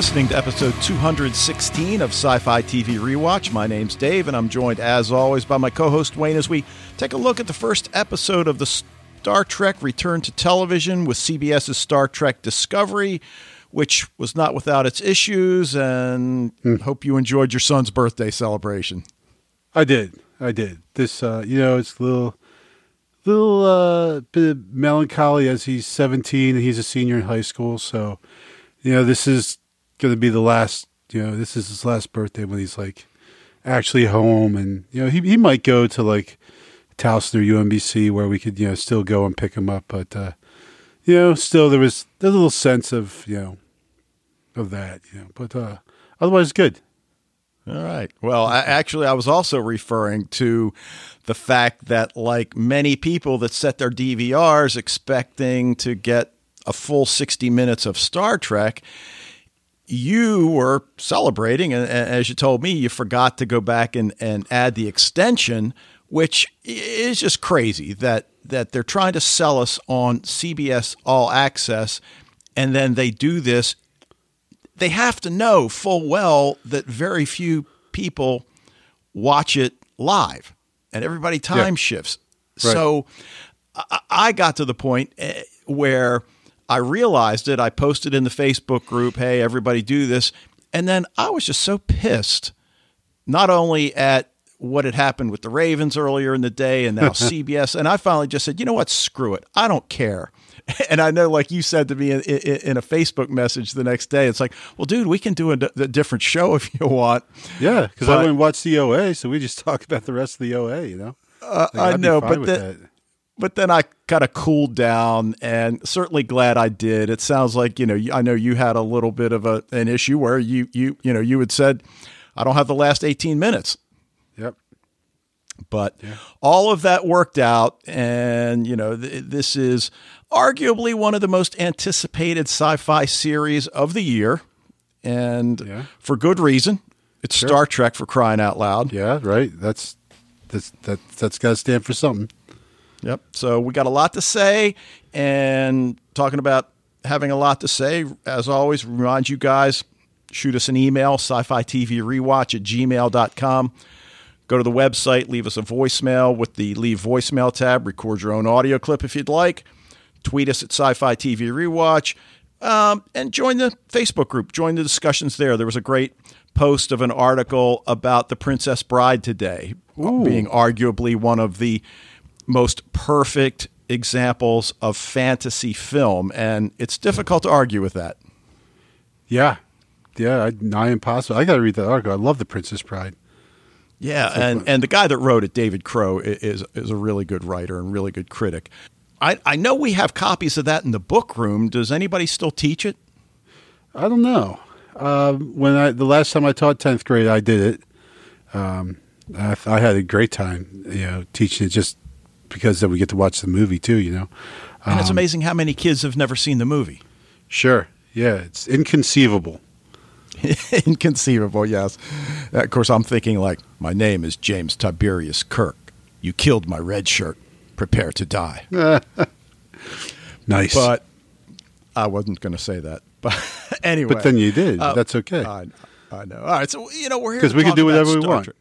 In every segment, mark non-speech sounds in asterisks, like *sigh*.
listening to episode 216 of Sci Fi TV Rewatch. My name's Dave, and I'm joined, as always, by my co host Wayne as we take a look at the first episode of the Star Trek Return to Television with CBS's Star Trek Discovery, which was not without its issues, and mm. hope you enjoyed your son's birthday celebration. I did. I did. This, uh, you know, it's a little, little uh, bit of melancholy as he's 17 and he's a senior in high school. So, you know, this is going to be the last, you know, this is his last birthday when he's like actually home. And, you know, he, he might go to like Towson or UMBC where we could, you know, still go and pick him up. But, uh, you know, still there was a little sense of, you know, of that, you know, but uh, otherwise good. All right. Well, I, actually, I was also referring to the fact that, like many people that set their DVRs expecting to get a full 60 minutes of Star Trek, you were celebrating. And as you told me, you forgot to go back and, and add the extension, which is just crazy that, that they're trying to sell us on CBS All Access. And then they do this. They have to know full well that very few people watch it live and everybody time yeah. shifts. Right. So I got to the point eh, where I realized it. I posted in the Facebook group, hey, everybody do this. And then I was just so pissed, not only at what had happened with the Ravens earlier in the day and now *laughs* CBS. And I finally just said, you know what? Screw it. I don't care. *laughs* And I know, like you said to me in, in, in a Facebook message the next day, it's like, well, dude, we can do a, a different show *laughs* if you want. Yeah, because I wouldn't watch the OA, so we just talk about the rest of the OA, you know? Uh, like, I know, but then, but then I kind of cooled down and certainly glad I did. It sounds like, you know, I know you had a little bit of a, an issue where you, you, you know, you had said, I don't have the last 18 minutes. Yep. But yeah. all of that worked out. And, you know, th- this is arguably one of the most anticipated sci fi series of the year. And yeah. for good reason. It's sure. Star Trek for crying out loud. Yeah, right. That's that's that that's got to stand for something. Yep. So we got a lot to say, and talking about having a lot to say, as always, remind you guys shoot us an email, sci fi TV rewatch at gmail.com. Go to the website, leave us a voicemail with the leave voicemail tab, record your own audio clip if you'd like. Tweet us at sci fi TV rewatch. Um, and join the Facebook group. Join the discussions there. There was a great post of an article about the Princess Bride today, Ooh. being arguably one of the most perfect examples of fantasy film, and it's difficult to argue with that. Yeah, yeah, I, nigh impossible. I got to read that article. I love the Princess Bride. Yeah, and, and the guy that wrote it, David Crow, is is a really good writer and really good critic. I, I know we have copies of that in the book room. Does anybody still teach it? I don't know. Uh, when I the last time I taught tenth grade, I did it. Um, I, I, had a great time, you know, teaching it. Just because then we get to watch the movie too, you know. Um, and it's um, amazing how many kids have never seen the movie. Sure. Yeah, it's inconceivable. *laughs* inconceivable, yes. Of course, I'm thinking like, my name is James Tiberius Kirk. You killed my red shirt. Prepare to die. *laughs* nice. But I wasn't going to say that. *laughs* But anyway. But then you did. Uh, That's okay. I, I, know. All right. So, you know, we're here because we can do whatever we want. Trek.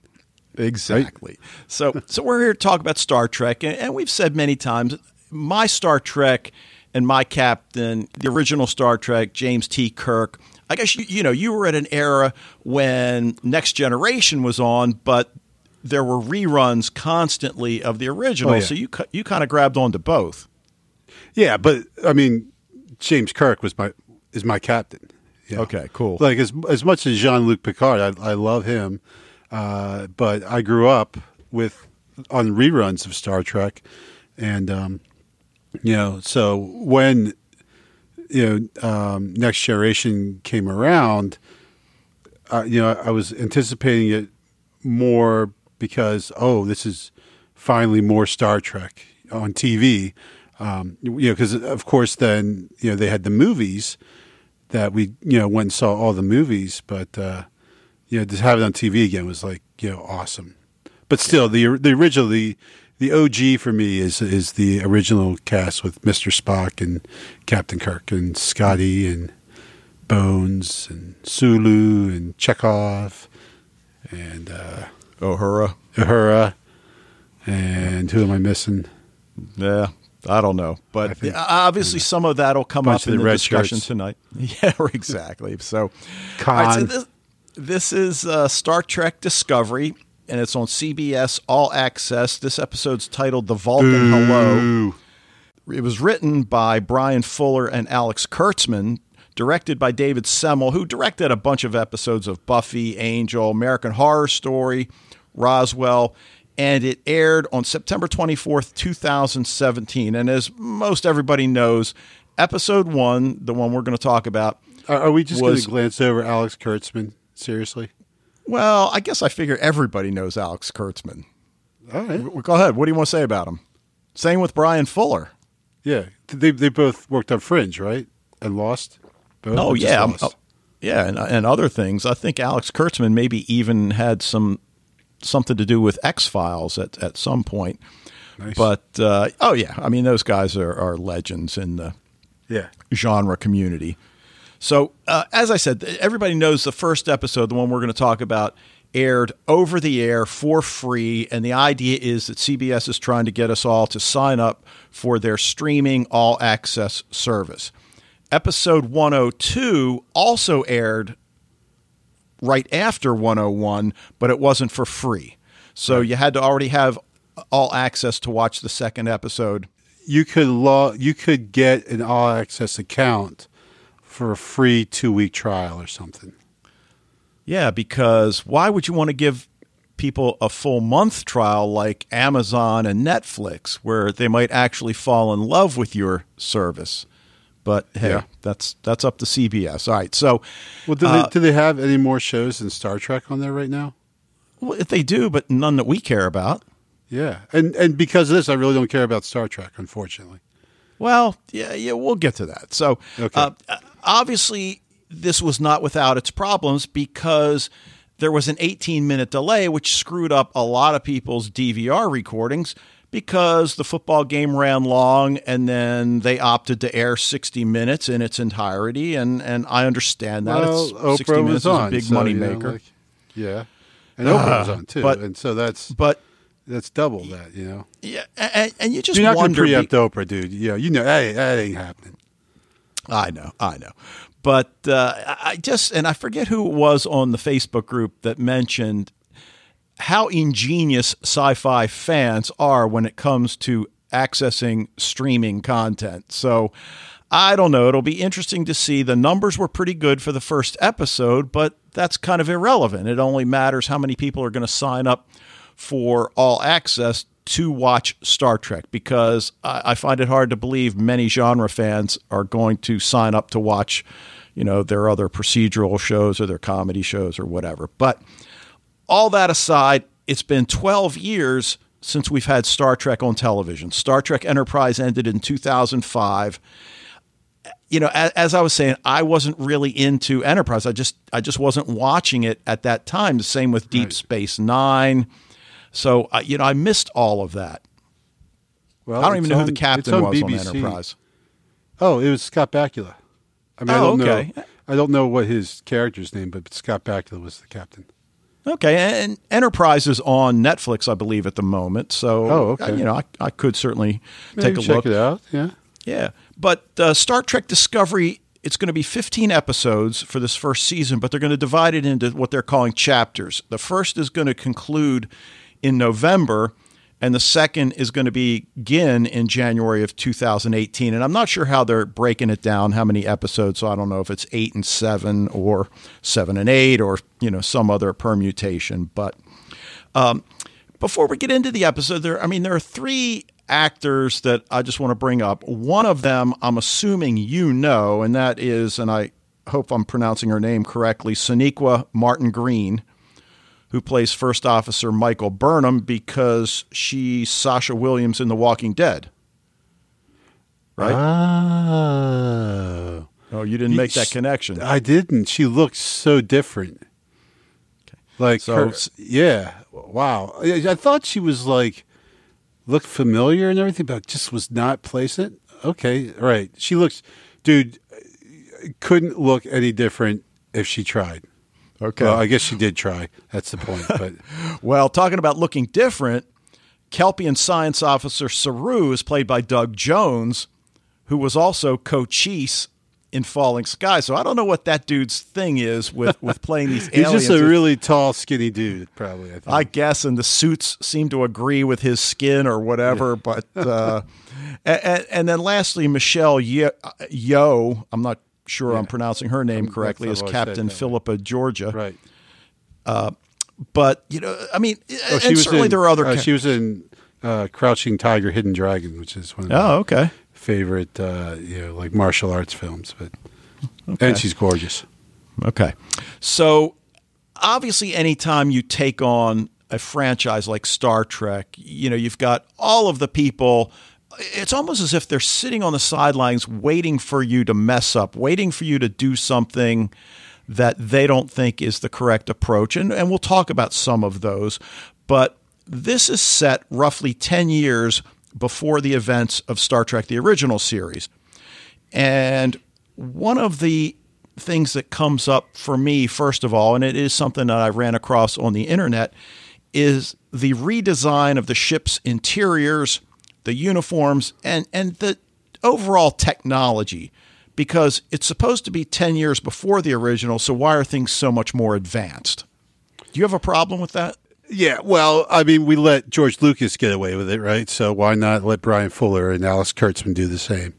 Exactly. Right? So, so we're here to talk about Star Trek, and, and we've said many times, my Star Trek and my captain, the original Star Trek, James T. Kirk. I guess you, you know you were at an era when Next Generation was on, but there were reruns constantly of the original. Oh, yeah. So you you kind of grabbed onto both. Yeah, but I mean, James Kirk was my is my captain. Yeah. Okay, cool. Like as as much as Jean Luc Picard, I, I love him. Uh, but I grew up with on reruns of Star Trek, and um, you know, so when you know um, Next Generation came around, uh, you know, I was anticipating it more because oh, this is finally more Star Trek on TV. Um, you know, because of course then you know they had the movies that we you know went and saw all the movies, but uh, you know, to have it on TV again was like, you know, awesome. But still, the the original, the the OG for me is is the original cast with Mr. Spock and Captain Kirk and Scotty and Bones and Sulu and Chekov and uh, Uhura. Uhura. And who am I missing? Yeah, I don't know, but think- obviously some of that will come up in the the discussion shirts. tonight. *laughs* Yeah, exactly. So, Khan. right, so this, this is uh, Star Trek Discovery, and it's on CBS All Access. This episode's titled "The Vulcan Hello." It was written by Bryan Fuller and Alex Kurtzman, directed by David Semel, who directed a bunch of episodes of Buffy, Angel, American Horror Story, Roswell, and it aired on September 24th, 2017. And as most everybody knows, episode one, the one we're going to talk about, are we just going to glance over Alex Kurtzman? Seriously? well, I guess I figure everybody knows Alex Kurtzman. All right. Go ahead. What do you want to say about him? Same with Bryan Fuller. Yeah. They, they both worked on Fringe, right? And Lost? Both Oh yeah, Lost? oh, yeah, and, and other things. I think Alex Kurtzman maybe even had some something to do with X Files at at some point. Nice. But uh, oh yeah, I mean those guys are, are legends in the yeah. genre community. So uh, as I said, everybody knows the first episode, the one we're going to talk about, aired over the air for free, and the idea is that CBS is trying to get us all to sign up for their streaming all access service. Episode 102 also aired right after 101, but it wasn't for free. So you had to already have all access to watch the second episode. You could law you could get an all access account for a free two week trial or something. Yeah, because why would you want to give people a full month trial like Amazon and Netflix, where they might actually fall in love with your service? But hey, Yeah. that's that's up to CBS. All right, so Well, do, Uh, they, do they have any more shows than Star Trek on there right now? well, if they do, but none that we care about. Yeah, and and because of this, I really don't care about Star Trek, unfortunately. Well, yeah, yeah, we'll get to that. So, Okay. uh, obviously, this was not without its problems because there was an 18 minute delay, which screwed up a lot of people's DVR recordings because the football game ran long and then they opted to air 60 minutes in its entirety. And, and I understand that. well, it's, 60 Oprah minutes was is on, a big so, money you know, like- yeah, and Oprah was on too, but- and so that's but that's double that. You know, yeah, and, and you just you're not going to wonder. be- preempt Oprah, dude. Yeah, you know that, that ain't happening. I know, I know. But uh, I just, and I forget who it was on the Facebook group that mentioned how ingenious sci fi fans are when it comes to accessing streaming content. So I don't know. It'll be interesting to see. The numbers were pretty good for the first episode, but that's kind of irrelevant. It only matters how many people are going to sign up for all access to watch Star Trek because I, I find it hard to believe many genre fans are going to sign up to watch, you know, their other procedural shows or their comedy shows or whatever. But all that aside, it's been 12 years since we've had Star Trek on television. Star Trek Enterprise ended in 2005. You know, as, as I was saying, I wasn't really into Enterprise. I just I just wasn't watching it at that time. The same with Deep Right. Space 9. So, uh, you know, I missed all of that. Well, I don't even know who the captain it's was on Enterprise. Oh, it was Scott Bakula. I mean, I Oh, don't okay. know. I don't know what his character's name, but Scott Bakula was the captain. Okay, and Enterprise is on Netflix, I believe, at the moment. So, Oh, okay. you know, I, I could certainly Maybe take a check look. it out. Yeah. Yeah, but uh, Star Trek Discovery, it's going to be 15 episodes for this first season, but they're going to divide it into what they're calling chapters. The first is going to conclude in November, and the second is going to be begin in January of 2018. And I'm not sure how they're breaking it down, how many episodes. So I don't know if it's eight and seven or seven and eight or you know some other permutation. But um, before we get into the episode, there I mean there are three actors that I just want to bring up. One of them I'm assuming you know, and that is, and I hope I'm pronouncing her name correctly, Sonequa Martin Green, who plays First Officer Michael Burnham because she's Sasha Williams in The Walking Dead. Right? Oh. oh, you didn't make that connection. I didn't. She looked so different. Like, So- her, yeah. Wow. I, thought she was like, looked familiar and everything, but just was not placing it. Okay. Right. She looks, dude, couldn't look any different if she tried. Okay. Well, I guess she did try. That's the point. *laughs* But Well, talking about looking different, Kelpian science officer Saru is played by Doug Jones, who was also Cochise in Falling Sky. So I don't know what that dude's thing is with, with *laughs* playing these he's aliens. just a really tall, skinny dude. Probably. I think. I guess, and the suits seem to agree with his skin or whatever. But uh, *laughs* and, and then lastly, Michelle Ye- Yeoh, I'm not sure I'm pronouncing her name correctly, how Captain. Philippa Georgiou. right. But you know, I mean, Oh, and she was certainly in, there are other. uh, ca- she was in uh, Crouching Tiger, Hidden Dragon, which is one of my oh, okay. favorite, uh, you know, like martial arts films. But Okay. and she's gorgeous. Okay. So obviously anytime you take on a franchise like Star Trek, you know, you've got all of the people it's almost as if they're sitting on the sidelines waiting for you to mess up, waiting for you to do something that they don't think is the correct approach. And and we'll talk about some of those, but this is set roughly 10 years before the events of Star Trek the original series. And one of the things that comes up for me, first of all, and it is something that I ran across on the internet, is the redesign of the ship's interiors, the uniforms, and, and the overall technology. Because it's supposed to be 10 years before the original, so why are things so much more advanced? Do you have a problem with that? Yeah, well, I mean, we let George Lucas get away with it, right? So why not let Bryan Fuller and Alice Kurtzman do the same?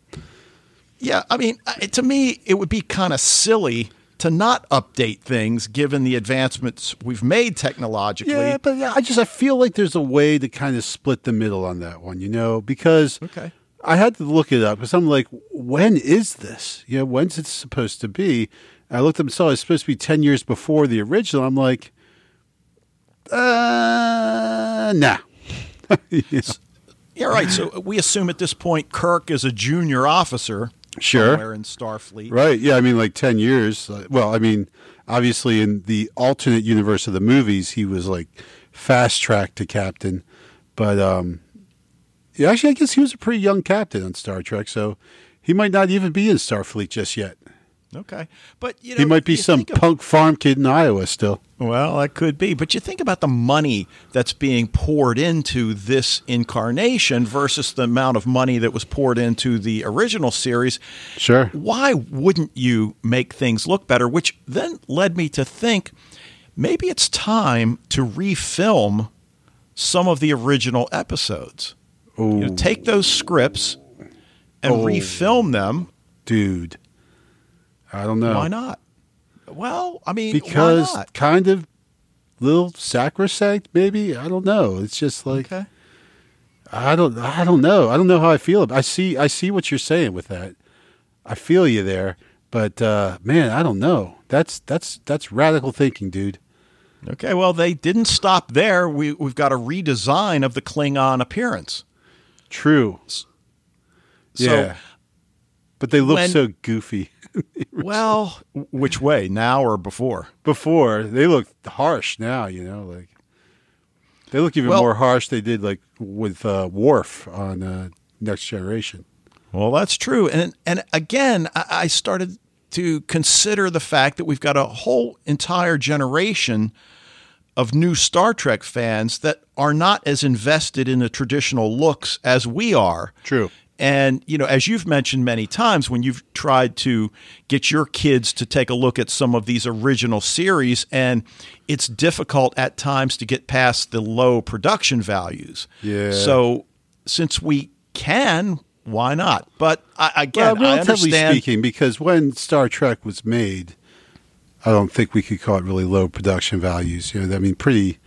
Yeah, I mean, to me, it would be kind of silly to not update things given the advancements we've made technologically. Yeah, but I just I feel like there's a way to kind of split the middle on that one, you know, because Okay. I had to look it up because I'm like, when is this? You know, when's it supposed to be? I looked up and saw it's supposed to be ten years before the original. I'm like, uh, nah. *laughs* You know, Yeah, right. So we assume at this point Kirk is a junior officer Sure. in Starfleet. Right. Yeah. I mean, like 10 years. Uh, Well, I mean, obviously, in the alternate universe of the movies, he was like fast tracked to captain. But, um, yeah, actually, I guess he was a pretty young captain on Star Trek. So he might not even be in Starfleet just yet. Okay. But you know He might be some of- punk farm kid in Iowa still. Well, that could be. But you think about the money that's being poured into this incarnation versus the amount of money that was poured into the original series. Sure. Why wouldn't you make things look better? Which then led me to think maybe it's time to refilm some of the original episodes. You know, take those scripts and Oh. refilm them. dude. I don't know. Why not? Well, I mean, Because kind of little sacrosanct, maybe. I don't know. It's just like. Okay. I don't I don't know. I don't know how I feel. I see I see what you're saying with that. I feel you there, but uh, man, I don't know. That's that's that's radical thinking, dude. Okay, well, they didn't stop there. We, we've got a redesign of the Klingon appearance. True. So, yeah. But they look when- so goofy. *laughs* well, which way, now or before? Before they look harsh now, you know, like they look even Well- more harsh. They did like with uh, Worf on uh, Next Generation. Well, that's true. And and again, I, I started to consider the fact that we've got a whole entire generation of new Star Trek fans that are not as invested in the traditional looks as we are. True. And, you know, as you've mentioned many times, when you've tried to get your kids to take a look at some of these original series, and it's difficult at times to get past the low production values. Yeah. So, since we can, why not? But I, again, well, I relatively understand. speaking, because when Star Trek was made, I don't think we could call it really low production values. You know, I mean, pretty,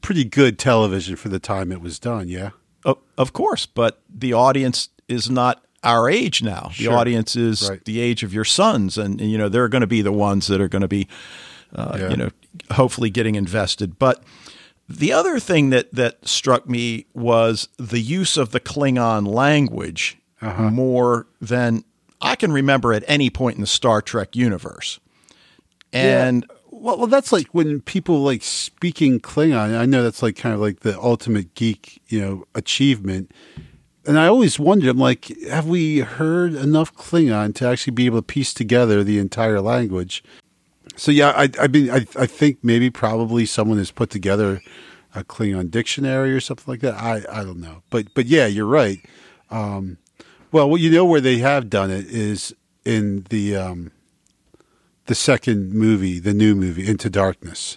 pretty good television for the time it was done. Yeah, of course, but the audience is not our age now. The audience is Right. the age of your sons, and, and, you know they're going to be the ones that are going to be, uh, Yeah. you know, hopefully getting invested. But the other thing that that struck me was the use of the Klingon language Uh-huh. more than I can remember at any point in the Star Trek universe. And well, well, that's like when people like speaking Klingon. I know that's like kind of like the ultimate geek, you know, achievement. And I always wondered, I'm like, have we heard enough Klingon to actually be able to piece together the entire language? So yeah, I, I mean, I, I think maybe probably someone has put together a Klingon dictionary or something like that. I, I don't know, but but yeah, you're right. Um, well, you know where they have done it is in the um, the second movie, the new movie, Into Darkness.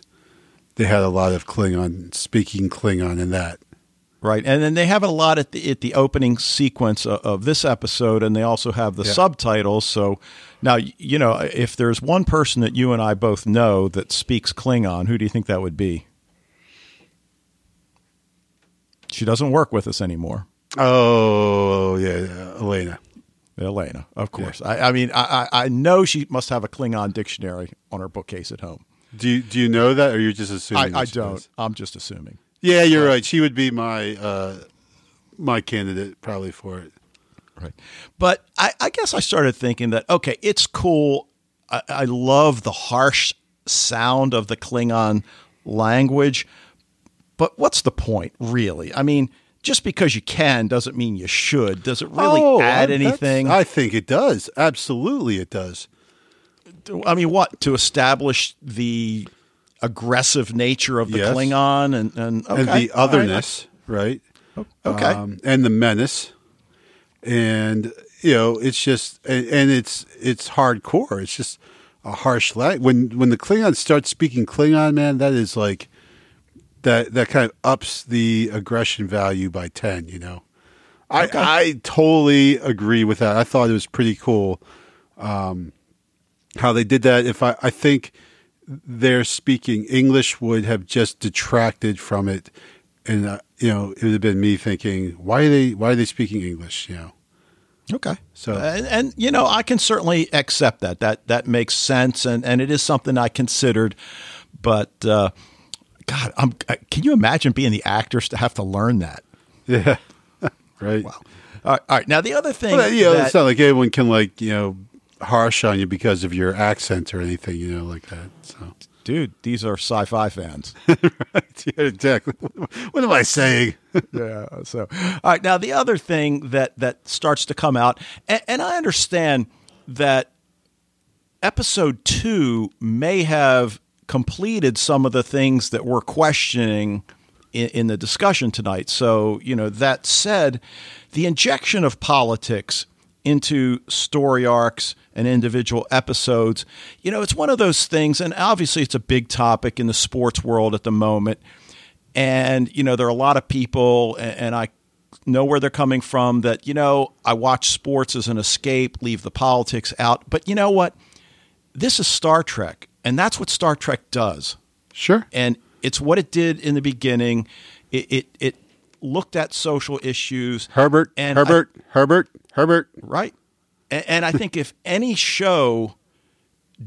They had a lot of Klingon speaking Klingon in that. Right, and then they have a lot at the at the opening sequence of, of this episode, and they also have the Yeah. subtitles. So now, you know, if there's one person that you and I both know that speaks Klingon, who do you think that would be? She doesn't work with us anymore. Oh yeah, yeah, Elena. Elena, of course. I, I mean, I, I I know she must have a Klingon dictionary on her bookcase at home. Do you, do you know that, or you're just assuming? I, I don't. does? I'm just assuming. Yeah, you're right. She would be my uh, my candidate probably for it. Right. But I, I guess I started thinking that, okay, it's cool. I, I love the harsh sound of the Klingon language. But what's the point, really? I mean, just because you can doesn't mean you should. Does it really Oh, add anything? I think it does. Absolutely, it does. I mean, what? To establish the aggressive nature of the Yes. Klingon and, and, okay, and the otherness, right? Okay. Um, and the menace, and you know, it's just and, and it's it's hardcore. It's just a harsh language. When when the Klingon starts speaking Klingon, man, that is like that that kind of ups the aggression value by ten. You know, I I totally agree with that. I thought it was pretty cool um, how they did that. If I I think their speaking English would have just detracted from it, and uh, you know it would have been me thinking, why are they why are they speaking English? You know, Okay. So- and, and you know, I can certainly accept that. That that makes sense, and and it is something I considered. But uh, God, I'm. I- Can you imagine being the actors to have to learn that? *laughs* yeah, *laughs* right. Wow. All right. All right. Now the other thing, Well, you know, that- it's not like anyone can like you know harsh on you because of your accent or anything, you know, like that. So, dude, these are sci-fi fans. *laughs* yeah, exactly. What am I saying? *laughs* yeah. So, all right. Now, the other thing that that starts to come out, and, and I understand that episode two may have completed some of the things that we're questioning in, in the discussion tonight. So, you know, that said, the injection of politics into story arcs and individual episodes, you know, it's one of those things, and obviously it's a big topic in the sports world at the moment. And, you know, there are a lot of people, and I know where they're coming from that, you know, I watch sports as an escape, leave the politics out. But you know what? This is Star Trek, and that's what Star Trek does. Sure. And it's what it did in the beginning. It, it, it looked at social issues. Herbert, And Herbert, Herbert, Herbert. Right. And, and I think if any show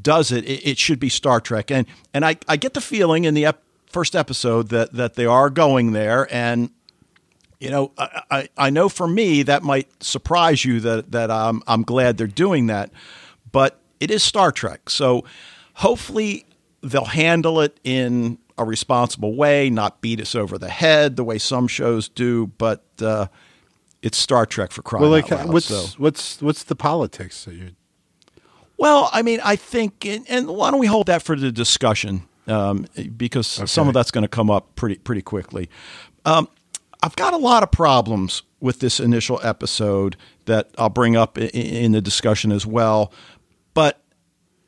does it, it, it should be Star Trek. And and I, I get the feeling in the ep- first episode that that they are going there. And you know, I, I, I know for me that might surprise you that that I'm I'm glad they're doing that, but it is Star Trek. So hopefully they'll handle it in a responsible way, not beat us over the head the way some shows do. But uh, it's Star Trek for crying Well, like, out loud. what's so. what's what's the politics that you? Well, I mean, I think, and, and why don't we hold that for the discussion? Um, because some of that's going to come up pretty pretty quickly. Um, I've got a lot of problems with this initial episode that I'll bring up in, in the discussion as well. But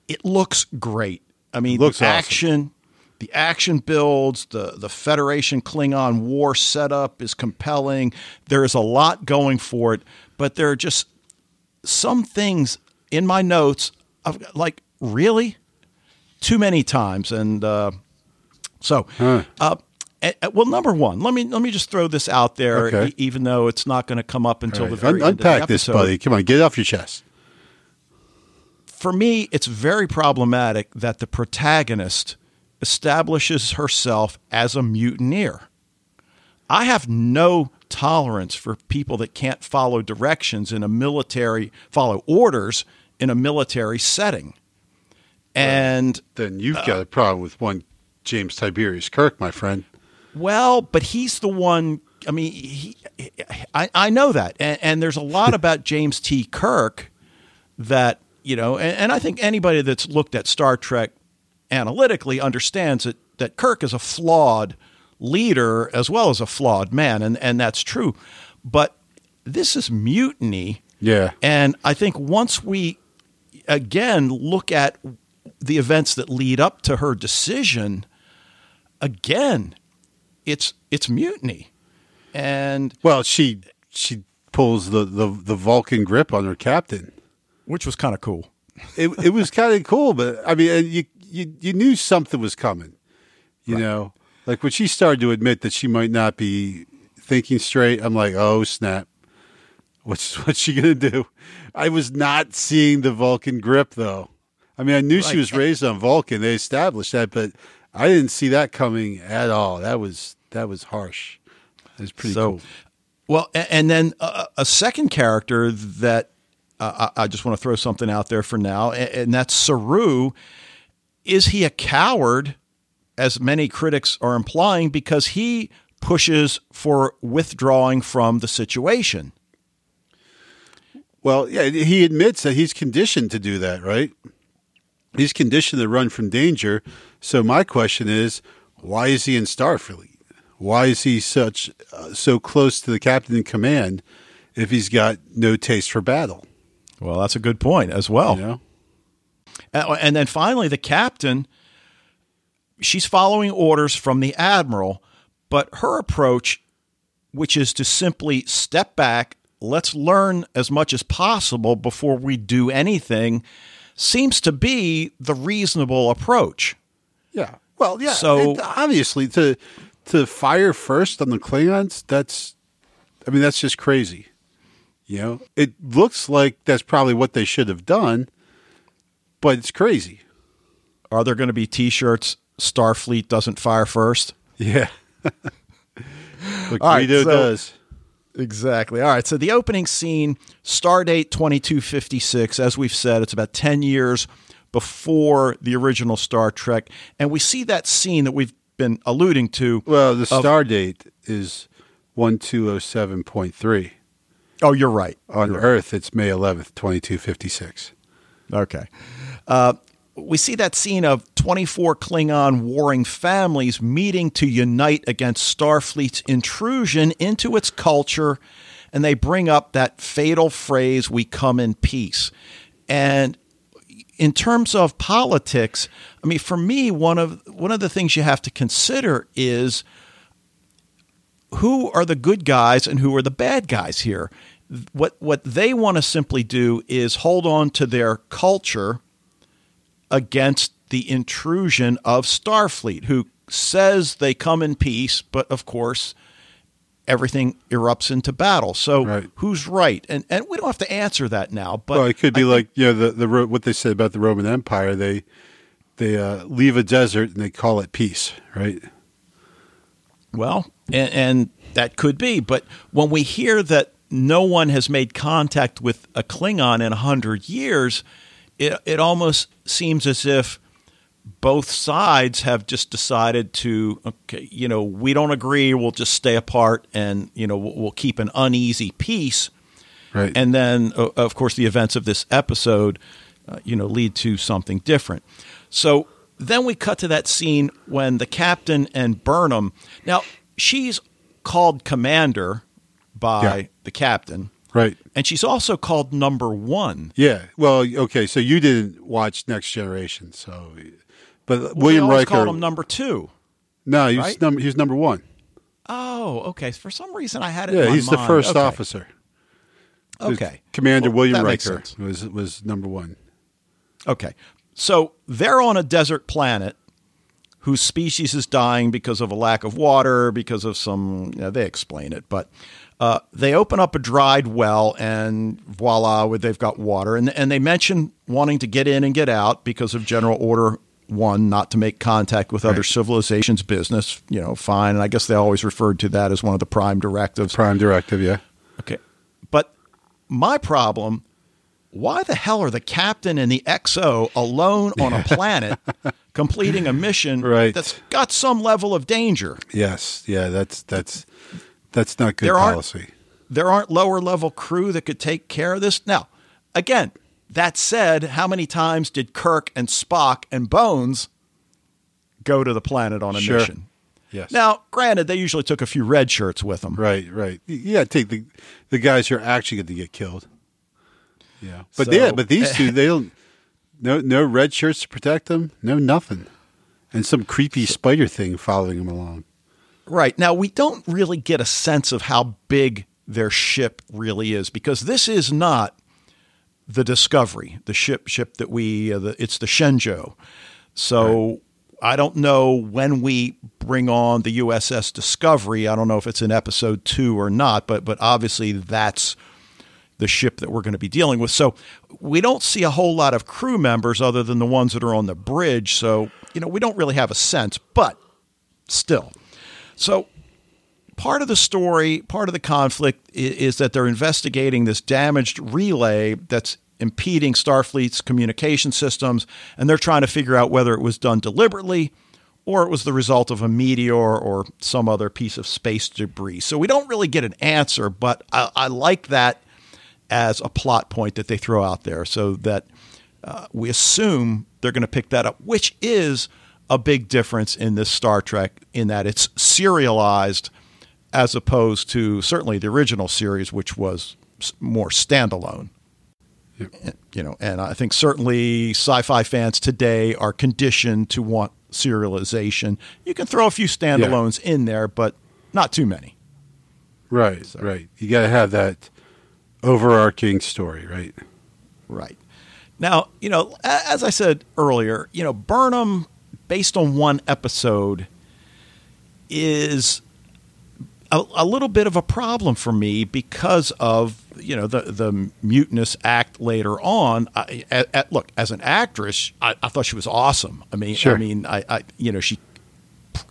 it looks great. I mean, Looks the awesome. The action builds, the the Federation Klingon war setup is compelling. There is a lot going for it, but there are just some things in my notes I've got, like really too many times and uh, so Huh. uh, well number one let me let me just throw this out there Okay. e- even though it's not going to come up until All the very un- end of the unpack this, buddy. Come on, get it off your chest. for me, it's very problematic that the protagonist establishes herself as a mutineer. I have no tolerance for people that can't follow directions in a military, follow orders in a military setting. And Then you've got uh, a problem with one James Tiberius Kirk, my friend. Well, but he's the one. I mean, he, I, I know that. And, and there's a lot *laughs* about James T. Kirk that, you know, and, and I think anybody that's looked at Star Trek analytically understands that, that Kirk is a flawed leader as well as a flawed man. And, and that's true. But this is mutiny. Yeah. And I think once we again look at the events that lead up to her decision, again, it's it's mutiny. And Well, she she pulls the, the, the Vulcan grip on her captain. which was kind of cool. It it was kind of cool, but I mean, you, you you knew something was coming. You know, like when she started to admit that she might not be thinking straight, I'm like, oh snap, what's *laughs* what's she gonna do? I was not seeing the Vulcan grip though. I mean, I knew she was raised on Vulcan; they established that, but I didn't see that coming at all. That was that was harsh. It was pretty so, cool. well, and then a, a second character that uh, I I just want to throw something out there for now, a- and that's Saru. Is he a coward, as many critics are implying, because he pushes for withdrawing from the situation? Well, yeah, he admits that he's conditioned to do that, right? He's conditioned to run from danger. So my question is, why is he in Starfleet? Why is he such uh, so close to the captain in command if he's got no taste for battle? Well, that's a good point as well. You know, Uh, and then finally, the captain, she's following orders from the admiral, but her approach, which is to simply step back, let's learn as much as possible before we do anything, seems to be the reasonable approach. yeah. Well, yeah. So- it- obviously, to to fire first on the Klingons, that's, I mean, that's just crazy. You know, it looks like that's probably what they should have done, but it's crazy. Are there going to be t shirts? Starfleet doesn't fire first? Yeah. *laughs* Look, All right, so- does. Exactly. All right. So the opening scene, Stardate 2256, as we've said, it's about 10 years before the original Star Trek. And we see that scene that we've been alluding to. Well, the of- star date is 1207.3. Oh, you're right. On Earth, it's May 11th, 2256. Okay. Uh, we see that scene of 24 Klingon warring families meeting to unite against Starfleet's intrusion into its culture, and they bring up that fatal phrase, we come in peace. And in terms of politics, I mean, for me, one of one of the things you have to consider is who are the good guys and who are the bad guys here. What what they want to simply do is hold on to their culture against the intrusion of Starfleet, who says they come in peace, but of course everything erupts into battle. So Right. who's right? And and we don't have to answer that now. But well, it could be I think- like, you know, the, the what they said about the Roman Empire. They they uh, leave a desert and they call it peace, right? Well, and, and that could be. But when we hear that no one has made contact with a Klingon in a hundred years, it it almost seems as if both sides have just decided to, okay, you know, we don't agree. We'll just stay apart, and you know, we'll, we'll keep an uneasy peace. Right. And then, of course, the events of this episode, uh, you know, lead to something different. So then we cut to that scene when the captain and Burnham. Now she's called commander by Yeah. the captain, right. and she's also called number one. Yeah. Well, okay. So you didn't watch Next Generation, so but Well, William Riker. called him number two. no, he's right? number. He's number one. Oh, okay. For some reason, I had it. in Yeah, he's the first Okay. officer. Okay, Commander Well, William Riker was was number one. Okay. So they're on a desert planet whose species is dying because of a lack of water, because of some, you know, they explain it, but uh, they open up a dried well and voila, they've got water. And, and they mention wanting to get in and get out because of General Order 1, not to make contact with other civilizations' business. You know, fine. And I guess they always referred to that as one of the prime directives. Prime directive. Yeah. Okay. But my problem why the hell are the captain and the XO alone on a *laughs* planet completing a mission Right. that's got some level of danger? Yes. Yeah. That's that's That's not good There aren't- policy. there aren't lower level crew that could take care of this. Now, again, that said, how many times did Kirk and Spock and Bones go to the planet on a Sure. mission? Yes. Now, granted, they usually took a few red shirts with them. Right, right. To take the the guys who are actually going to get killed. Yeah, but So- yeah, but these two *laughs* they don't no no red shirts to protect them, no nothing, and some creepy spider thing following them along. Right. Now, we don't really get a sense of how big their ship really is because this is not the Discovery, the ship ship that we uh, the, it's the Shenzhou. So I don't know when we bring on the USS Discovery. I don't know if it's in episode 2 or not, but but obviously that's the ship that we're going to be dealing with. So we don't see a whole lot of crew members other than the ones that are on the bridge. So, you know, we don't really have a sense, but still. So part of the story, part of the conflict i- is, that they're investigating this damaged relay that's impeding Starfleet's communication systems, and they're trying to figure out whether it was done deliberately or it was the result of a meteor or some other piece of space debris. So we don't really get an answer, but I, I like that as a plot point that they throw out there so that uh, we assume they're going to pick that up, which is a big difference in this Star Trek in that it's serialized as opposed to certainly the original series, which was more standalone. You know, and I think certainly sci-fi fans today are conditioned to want serialization. You can throw a few standalones in there, but not too many. Right, right. You got to have that overarching story, right? Right. Now, you know, as I said earlier, you know, Burnham, based on one episode, is a, a little bit of a problem for me because of you know the the mutinous act later on. I, at, at- look, as an actress, I, I thought she was awesome. I mean, I mean, I, I you know she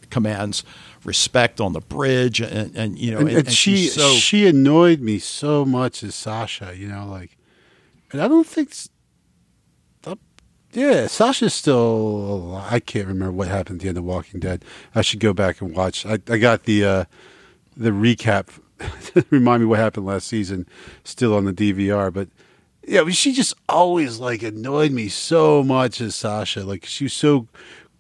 commands respect on the bridge, and, and you know, And, and, and and she so she annoyed me so much as Sasha, you know, like, and I don't think. Yeah, Sasha's still. I can't remember what happened at the end of Walking Dead. I should go back and watch. I, I got the uh, the recap. *laughs* Remind me what happened last season. Still on the DVR, but yeah, she just always like annoyed me so much as Sasha. Like she was so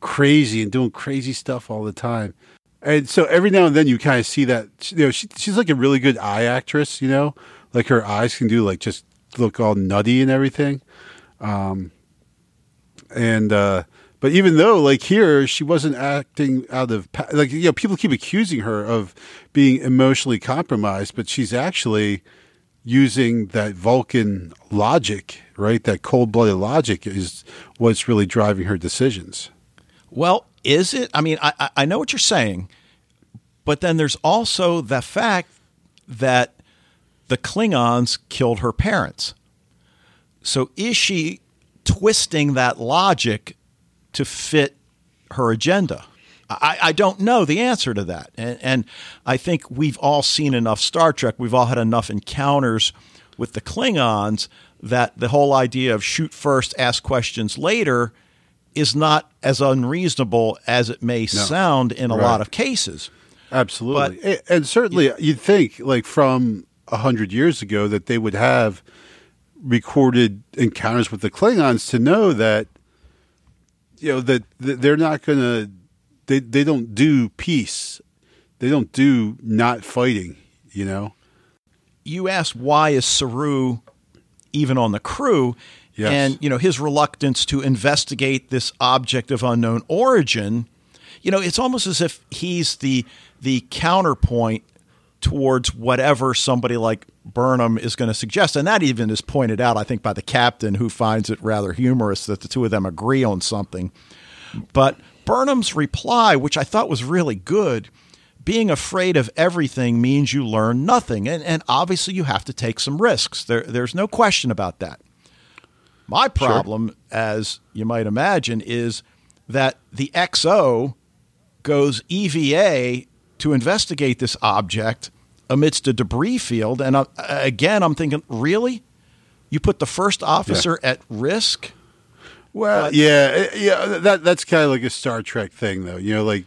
crazy and doing crazy stuff all the time. And so every now and then you kind of see that you know she, she's like a really good eye actress. You know, like her eyes can do like just look all nutty and everything. Um, and uh, but even though like here she wasn't acting out of like you know people keep accusing her of being emotionally compromised, but she's actually using that Vulcan logic, right? That cold blooded logic is what's really driving her decisions. Well, is it? I mean, I, I- I know what you're saying, but then there's also the fact that the Klingons killed her parents. So is she twisting that logic to fit her agenda? I, I don't know the answer to that. And, and I think we've all seen enough Star Trek, we've all had enough encounters with the Klingons that the whole idea of shoot first, ask questions later is not as unreasonable as it may sound in a Right. lot of cases. Absolutely, A- and certainly you'd think like from a hundred years ago that they would have recorded encounters with the Klingons to know that you know that they're not going to they they don't do peace, they don't do not fighting. You know, you ask why is Saru even on the crew, Yes. and you know his reluctance to investigate this object of unknown origin. You know, it's almost as if he's the the counterpoint towards whatever somebody like Burnham is going to suggest, and that even is pointed out, I think, by the captain, who finds it rather humorous that the two of them agree on something. But Burnham's reply, which I thought was really good, being afraid of everything means you learn nothing. And, and obviously, you have to take some risks. There, there's no question about that. My problem, as you might imagine, is that the XO goes EVA to investigate this object amidst a debris field. And uh, again, I'm thinking, really? You put the first officer at risk? Well, yeah, eh, yeah. That that's kind of like a Star Trek thing, though. You know, like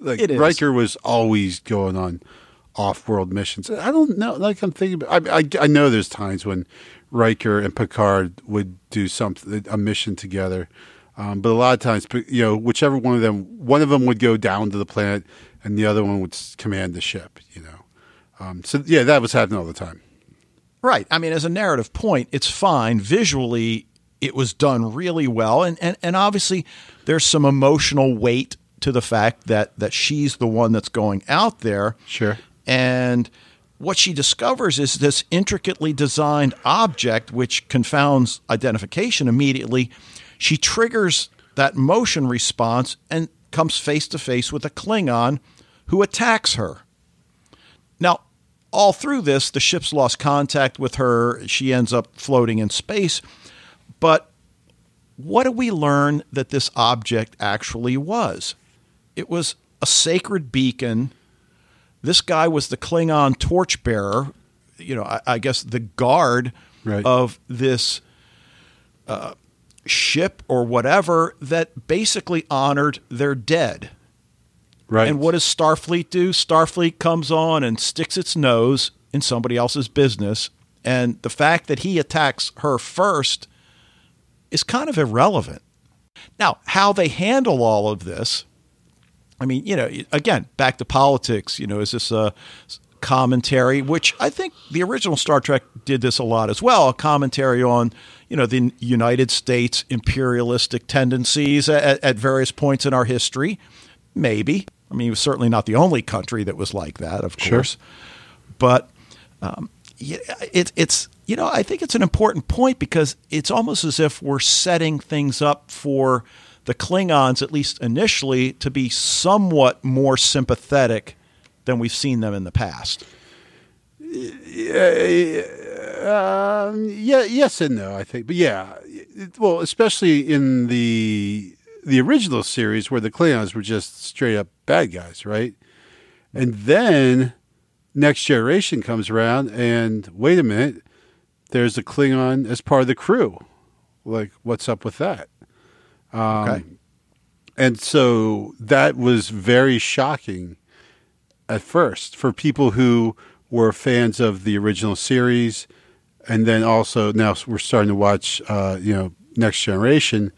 like Riker was always going on off-world missions. I don't know. Like I'm thinking, about, I, I I know there's times when Riker and Picard would do something a mission together, um, but a lot of times, you know, whichever one of them, one of them would go down to the planet, and the other one would command the ship. You know, um, so yeah, that was happening all the time. Right. I mean, as a narrative point, it's fine. Visually, it was done really well, and and, and obviously, there's some emotional weight to the fact that that she's the one that's going out there. Sure. And what she discovers is this intricately designed object which confounds identification immediately. She triggers that motion response and comes face to face with a Klingon who attacks her. Now, all through this, the ship's lost contact with her. She ends up floating in space. But what do we learn that this object actually was? It was a sacred beacon. This guy was the Klingon torchbearer, you know, I, I guess the guard Right. of this uh, ship or whatever that basically honored their dead. Right. And what does Starfleet do? Starfleet comes on and sticks its nose in somebody else's business. And the fact that he attacks her first is kind of irrelevant. Now, how they handle all of this, I mean, you know, again, back to politics, you know, is this a commentary, which I think the original Star Trek did this a lot as well, a commentary on, you know, the United States imperialistic tendencies at, at various points in our history. Maybe. I mean, it was certainly not the only country that was like that, of Sure. course. But um, it, it's you know I think it's an important point because it's almost as if we're setting things up for the Klingons, at least initially, to be somewhat more sympathetic than we've seen them in the past. Um, yeah, yes and no, I think. But yeah, well, especially in the the original series where the Klingons were just straight up bad guys, right? And then Next Generation comes around, and wait a minute, there's a Klingon as part of the crew. Like, what's up with that? Um, Okay. And so that was very shocking at first for people who were fans of the original series, and then also now we're starting to watch, uh, you know, Next Generation.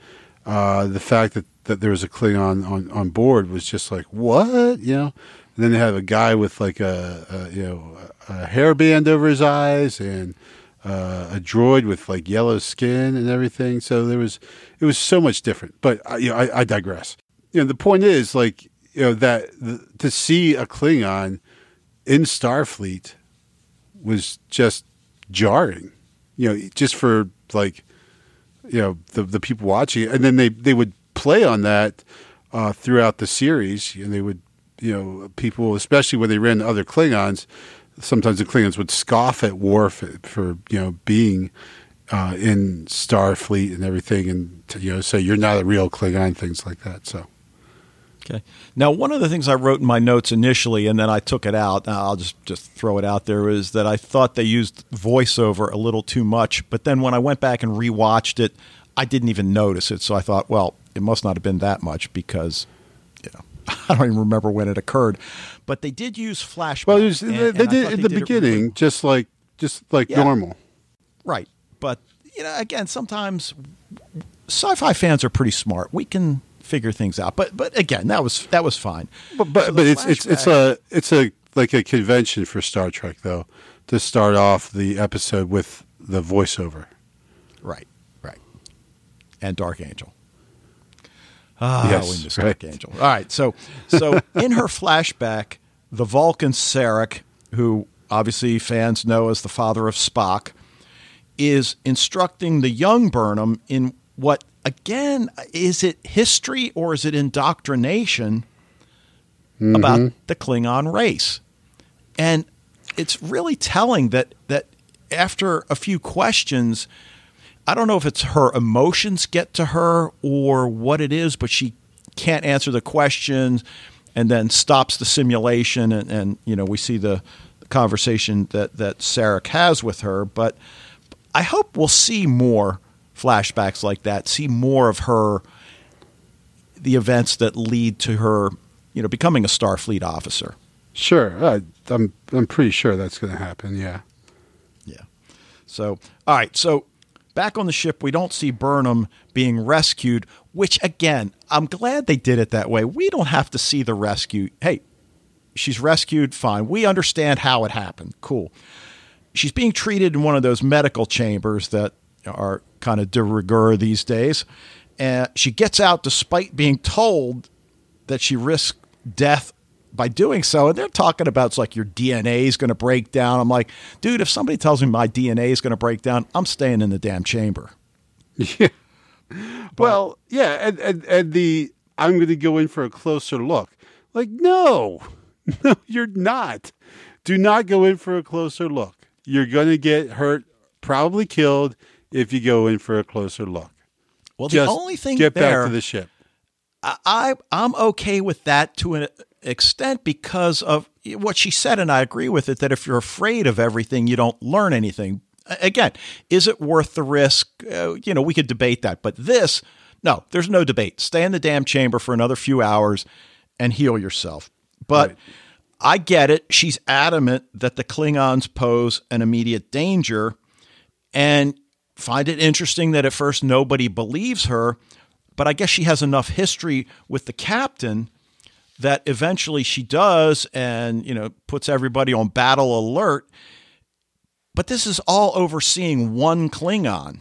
Uh, the fact that, that there was a Klingon on, on board was just like what, you know. And then they have a guy with like a, a you know a hairband over his eyes and uh, a droid with like yellow skin and everything. So there was it was so much different. But uh, you know, I, I digress. You know, the point is like you know that the, to see a Klingon in Starfleet was just jarring. You know, just for like you know the the people watching, and then they they would play on that uh, throughout the series, and they would you know people, especially when they ran other Klingons. Sometimes the Klingons would scoff at Worf for you know being uh, in Starfleet and everything, and you know say you're not a real Klingon, things like that. So Okay. Now, one of the things I wrote in my notes initially, and then I took it out. Uh, I'll just just throw it out there. Is that I thought they used voiceover a little too much, but then when I went back and rewatched it, I didn't even notice it. So I thought, well, it must not have been that much because, you know, *laughs* I don't even remember when it occurred. But they did use flashbacks. well, was, and- they, and they did in the did beginning, really just like just like Yeah. normal. Right. But, you know, again, sometimes sci-fi fans are pretty smart. We can figure things out. But but again, that was that was fine. But but, So but it's it's it's a it's a like a convention for Star Trek though to start off the episode with the voiceover. Right, right. And Dark Angel. Ah, Yes, we miss right. Dark Angel. All right, so so *laughs* in her flashback, the Vulcan Sarek, who obviously fans know as the father of Spock, is instructing the young Burnham in what again is it history or is it indoctrination about mm-hmm. the Klingon race? And it's really telling that that after a few questions, I don't know if it's her emotions get to her or what it is, but she can't answer the questions and then stops the simulation and, and you know, we see the conversation that, that Sarek has with her. But I hope we'll see more flashbacks like that, see more of her the events that lead to her, you know, becoming a Starfleet officer. Sure, uh, I'm I'm pretty sure that's going to happen. Yeah. Yeah. So, all right. So, back on the ship, we don't see Burnham being rescued, which again, I'm glad they did it that way. We don't have to see the rescue. Hey, she's rescued, fine. We understand how it happened. Cool. She's being treated in one of those medical chambers that are kind of de rigueur these days. And she gets out despite being told that she risked death by doing so. And they're talking about it's like your DNA is going to break down. I'm like, dude, if somebody tells me my DNA is going to break down, I'm staying in the damn chamber. *laughs* Yeah. well, yeah, and, and and the I'm going to go in for a closer look. Like, no, *laughs* no, you're not. Do not go in for a closer look. You're going to get hurt, probably killed, if you go in for a closer look. Well, Just the only thing get there, back to the ship. I I'm okay with that to an extent because of what she said, and I agree with it. That if you're afraid of everything, you don't learn anything. Again, is it worth the risk? Uh, you know, we could debate that, but this, no, there's no debate. Stay in the damn chamber for another few hours and heal yourself. But Right. I get it. She's adamant that the Klingons pose an immediate danger, and find it interesting that at first nobody believes her. But I guess she has enough history with the captain that eventually she does and you know puts everybody on battle alert. But this is all overseeing one klingon.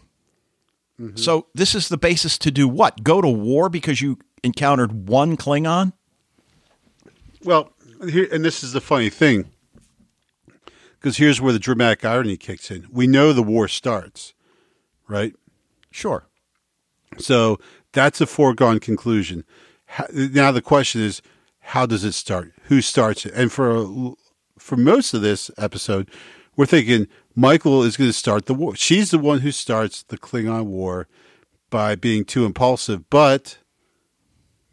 Mm-hmm. So this is the basis to do what? Go to war because you encountered one klingon? Well, here, and this is the funny thing, because here's where the dramatic irony kicks in. We know the war starts, right? sure So that's a foregone conclusion. Now the question is, how does it start? Who starts it? And for for most of this episode, we're thinking Michael is going to start the war. She's the one who starts the Klingon war by being too impulsive. But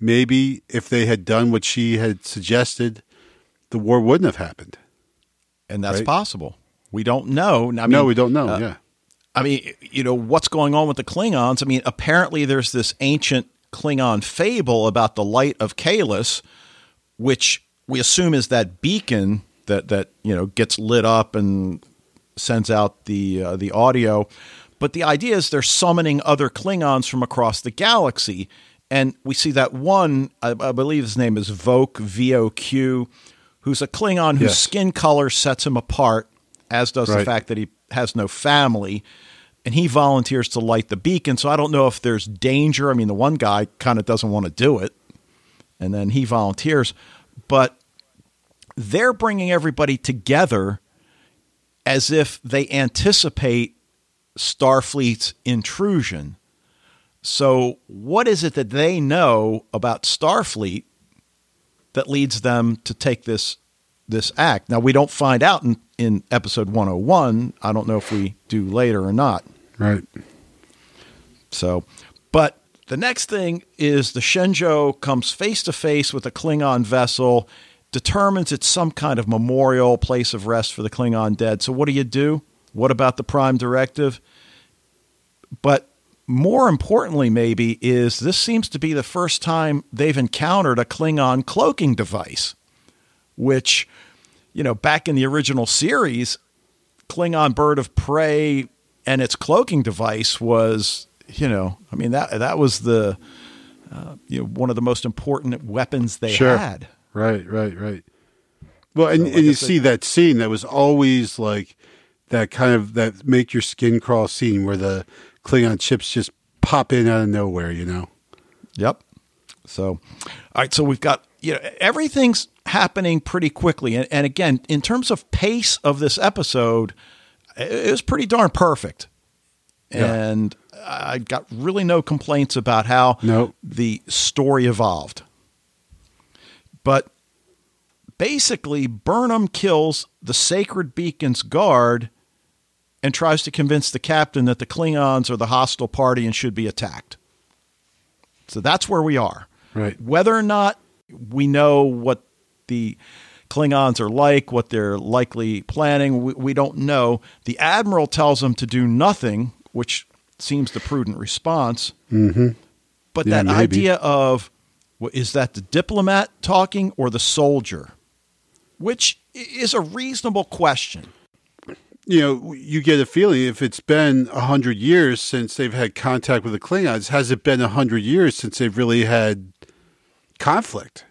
maybe if they had done what she had suggested, the war wouldn't have happened. and that's Right. possible we don't know I mean, no, we don't know. uh, yeah. I mean, you know, what's going on with the Klingons? I mean, apparently there's this ancient Klingon fable about the light of Kahless, which we assume is that beacon that that you know gets lit up and sends out the uh, the audio. But the idea is they're summoning other Klingons from across the galaxy, and we see that one. I, I believe his name is Voq V O Q, who's a Klingon whose Yes. skin color sets him apart, as does the fact that he has no family. And he volunteers to light the beacon. So I don't know if there's danger. I mean, the one guy kind of doesn't want to do it. And then he volunteers. But they're bringing everybody together as if they anticipate Starfleet's intrusion. So, what is it that they know about Starfleet that leads them to take this this act? Now, we don't find out in, in episode 101. I don't know if we do later or not. Right. So, but the next thing is the Shenzhou comes face to face with a Klingon vessel, determines it's some kind of memorial place of rest for the Klingon dead. So, what do you do? What about the Prime Directive? But more importantly, maybe, is this seems to be the first time they've encountered a Klingon cloaking device, which, you know, back in the original series, Klingon bird of prey and its cloaking device was, you know, I mean that that was the uh, you know one of the most important weapons they Sure. had. Right, right, right. Well, and, like and you said- see that scene that was always like that kind of that make your skin crawl scene where the Klingon ships just pop in out of nowhere, you know. Yep. So, all right. So we've got you know everything's happening pretty quickly, and, and again, in terms of pace of this episode, it was pretty darn perfect. Yeah. And I got really no complaints about how No. the story evolved. But basically, Burnham kills the Sacred Beacon's guard and tries to convince the captain that the Klingons are the hostile party and should be attacked. So that's where we are. Right. Whether or not we know what the Klingons are like, what they're likely planning, we, we don't know. The admiral tells them to do nothing, which seems the prudent response. Mm-hmm. But Yeah, that maybe. idea of well, is that the diplomat talking or the soldier? which is a reasonable question. You know, you get a feeling if it's been a hundred years since they've had contact with the Klingons, has it been a hundred years since they've really had conflict?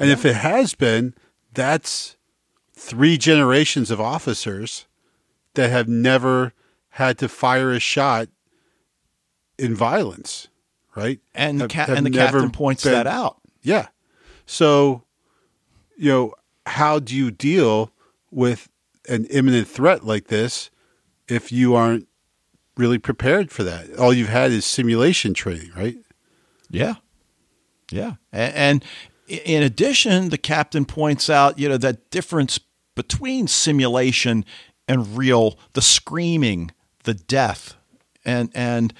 And yeah. if it has been, that's three generations of officers that have never had to fire a shot in violence, right? And the, ca- and the captain points been, that out. Yeah. So, you know, how do you deal with an imminent threat like this if you aren't really prepared for that? All you've had is simulation training, right? Yeah. Yeah. And, and in addition, the captain points out, you know, that difference between simulation and real, the screaming, the death, and and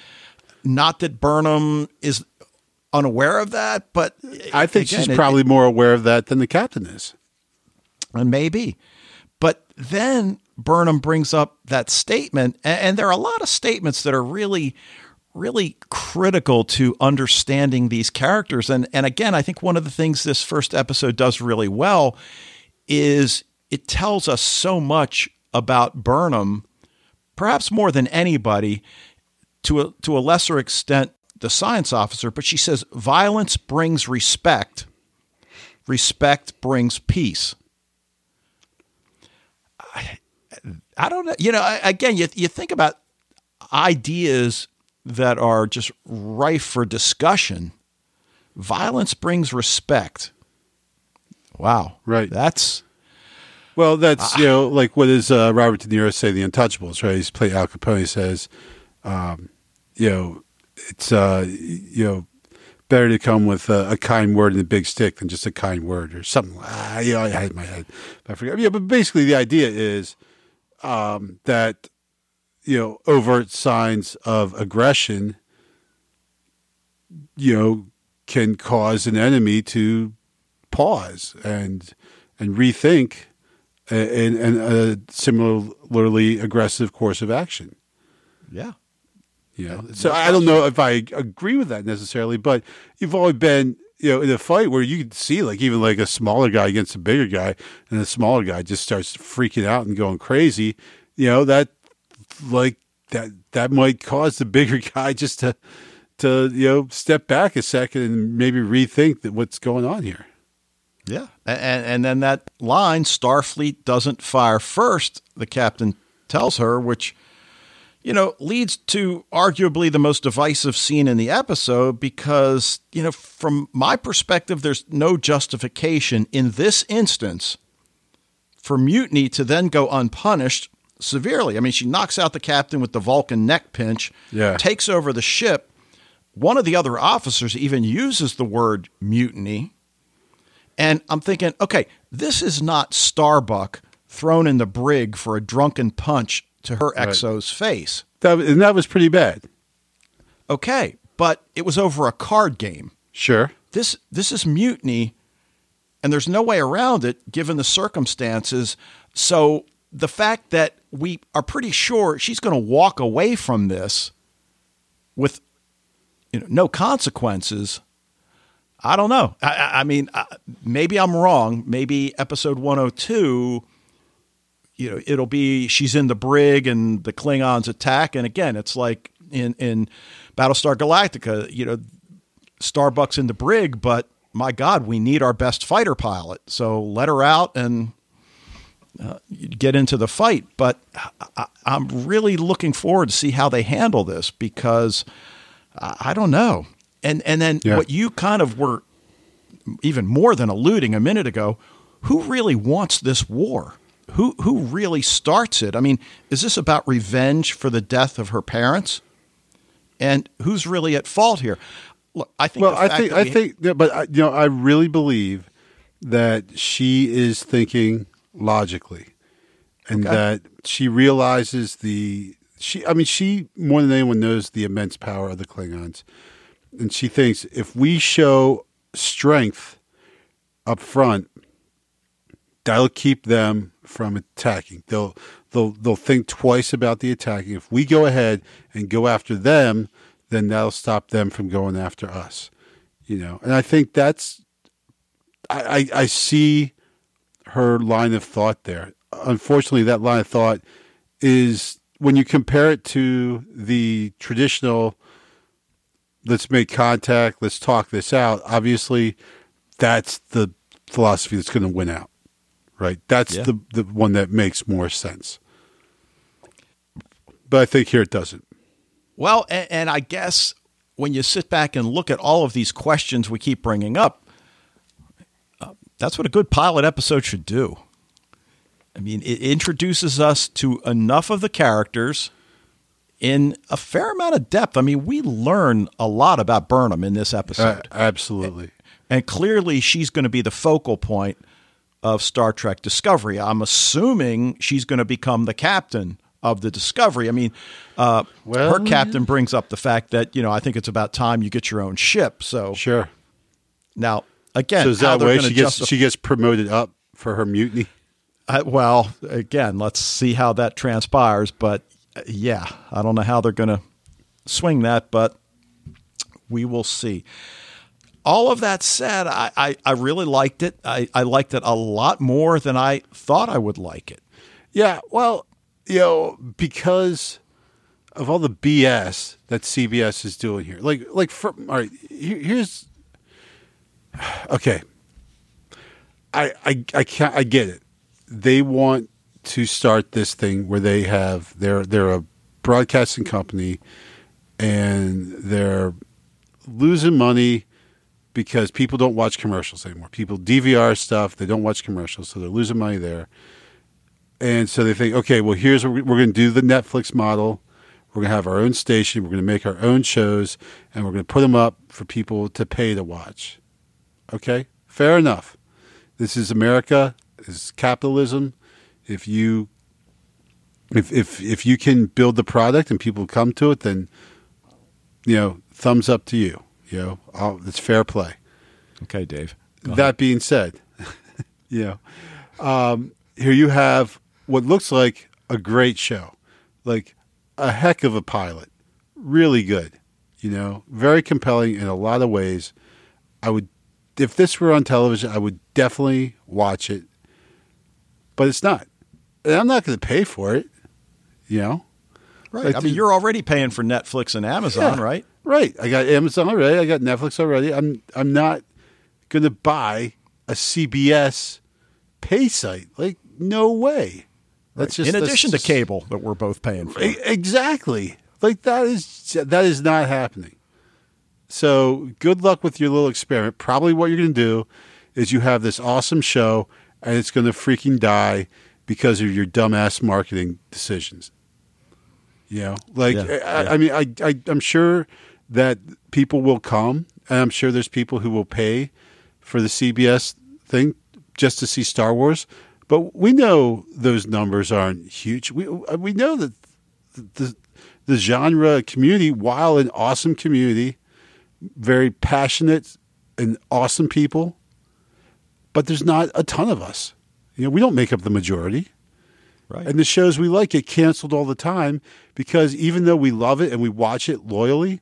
not that Burnham is unaware of that, but I think again, she's probably it, more aware of that than the captain is. And maybe. But then Burnham brings up that statement, and, and there are a lot of statements that are really, really critical to understanding these characters. And and again, I think one of the things this first episode does really well is it tells us so much about Burnham, perhaps more than anybody, to a, to a lesser extent, the science officer, but she says violence brings respect, respect brings peace. I, I don't know. You know, again, you, you think about ideas that are just rife for discussion. Violence brings respect. Wow. Right. That's well, that's you know like what does uh, Robert De Niro say? The Untouchables, right? He's played Al Capone. He Says, um, you know, it's uh, you know better to come with a, a, kind word and a big stick than just a kind word or something. Ah, you know, I had my head. I forget. Yeah, but basically the idea is um, that you know overt signs of aggression, you know, can cause an enemy to pause and and rethink and, and a similarly aggressive course of action. Yeah. Yeah. So I don't know if I agree with that necessarily, but you've always been, you know, in a fight where you can see like even like a smaller guy against a bigger guy, and the smaller guy just starts freaking out and going crazy. You know that like that that might cause the bigger *laughs* guy just to to you know step back a second and maybe rethink that what's going on here. Yeah, and and then that line, Starfleet doesn't fire first. The captain tells her, which you know, leads to arguably the most divisive scene in the episode because, you know, from my perspective, there's no justification in this instance for mutiny to then go unpunished severely. I mean, she knocks out the captain with the Vulcan neck pinch, yeah. takes over the ship. One of the other officers even uses the word mutiny. And I'm thinking, okay, this is not Starbuck thrown in the brig for a drunken punch to her right. exo's face. That, and that was pretty bad. Okay, but it was over a card game. Sure. This this is mutiny, and there's no way around it given the circumstances. So the fact that we are pretty sure she's going to walk away from this with you know, no consequences. I don't know. I, I mean, maybe I'm wrong. Maybe episode 102 you know, it'll be she's in the brig and the Klingons attack. And again, it's like in, in Battlestar Galactica, you know, Starbuck's in the brig, but my God, we need our best fighter pilot. So let her out and uh, get into the fight. But I, am really looking forward to see how they handle this because I, I don't know. And and then yeah. what you kind of were even more than alluding a minute ago, who really wants this war? who who really starts it? I mean, is this about revenge for the death of her parents? And who's really at fault here? Look, I think. Well, I think I think, yeah, but I, you know, I really believe that she is thinking logically, and okay. that she realizes the she. I mean, she more than anyone knows the immense power of the Klingons, and she thinks if we show strength up front, that'll keep them from attacking. They'll they'll they'll think twice about the attacking. If we go ahead and go after them, then that'll stop them from going after us. You know, and I think that's I I, I see her line of thought there. Unfortunately, that line of thought is when you compare it to the traditional let's make contact, let's talk this out. Obviously, that's the philosophy that's going to win out. Right? That's Yeah. the the one that makes more sense. But I think here it doesn't. Well, and, and I guess when you sit back and look at all of these questions we keep bringing up, that's what a good pilot episode should do. I mean, it introduces us to enough of the characters in a fair amount of depth. I mean, we learn a lot about Burnham in this Uh, episode. absolutely. And clearly, she's going to be the focal point of Star Trek Discovery. I'm assuming she's going to become the captain of the Discovery. I mean, uh, Well, her captain brings up the fact that you know I think it's about time you get your own ship. So Sure. now again, So is how that way she gets justif- she gets promoted up for her mutiny? I- well, again, let's see how that transpires. But uh, yeah, I don't know how they're going to swing that, but we will see. All of that said, I, I, I really liked it. I, I liked it a lot more than I thought I would like it. Yeah, well, you know, because of all the BS that CBS is doing here. Like, like for all right, here, here's *sighs* okay. I, I, I can't. I get it. They want to start this thing where they have they're they're a broadcasting company, and they're losing money because people don't watch commercials anymore. People DVR stuff. They don't watch commercials, so they're losing money there. And so they think, okay, well, here's what we- we're going to do the Netflix model. We're going to have our own station. We're going to make our own shows, and we're going to put them up for people to pay to watch. Okay, fair enough. This is America. This is capitalism. If you if if if you can build the product and people come to it, then you know, thumbs up to you. You know, I'll, it's fair play. Okay, Dave. Go That being said, *laughs* you know, um, here you have what looks like a great show, like a heck of a pilot, really good. You know, very compelling in a lot of ways. I would, if this were on television, I would definitely watch it. But it's not, and I'm not going to pay for it. You know, Right. Like I mean, you're already paying for Netflix and Amazon, Yeah. right? Right. I got Amazon already. I got Netflix already. I'm I'm not going to buy a CBS pay site. Like no way. That's just In addition just- to cable that we're both paying for. Exactly. Like that is that is not happening. So good luck with your little experiment. Probably what you're going to do is you have this awesome show and it's going to freaking die because of your dumbass marketing decisions. You know, like Yeah, I, yeah. I mean, I, I I'm sure that people will come, and I'm sure there's people who will pay for the CBS thing just to see Star Wars. But we know those numbers aren't huge. We we know that the the genre community, while an awesome community, very passionate and awesome people, but there's not a ton of us. You know, we don't make up the majority. Right. And the shows we like get canceled all the time because even though we love it and we watch it loyally,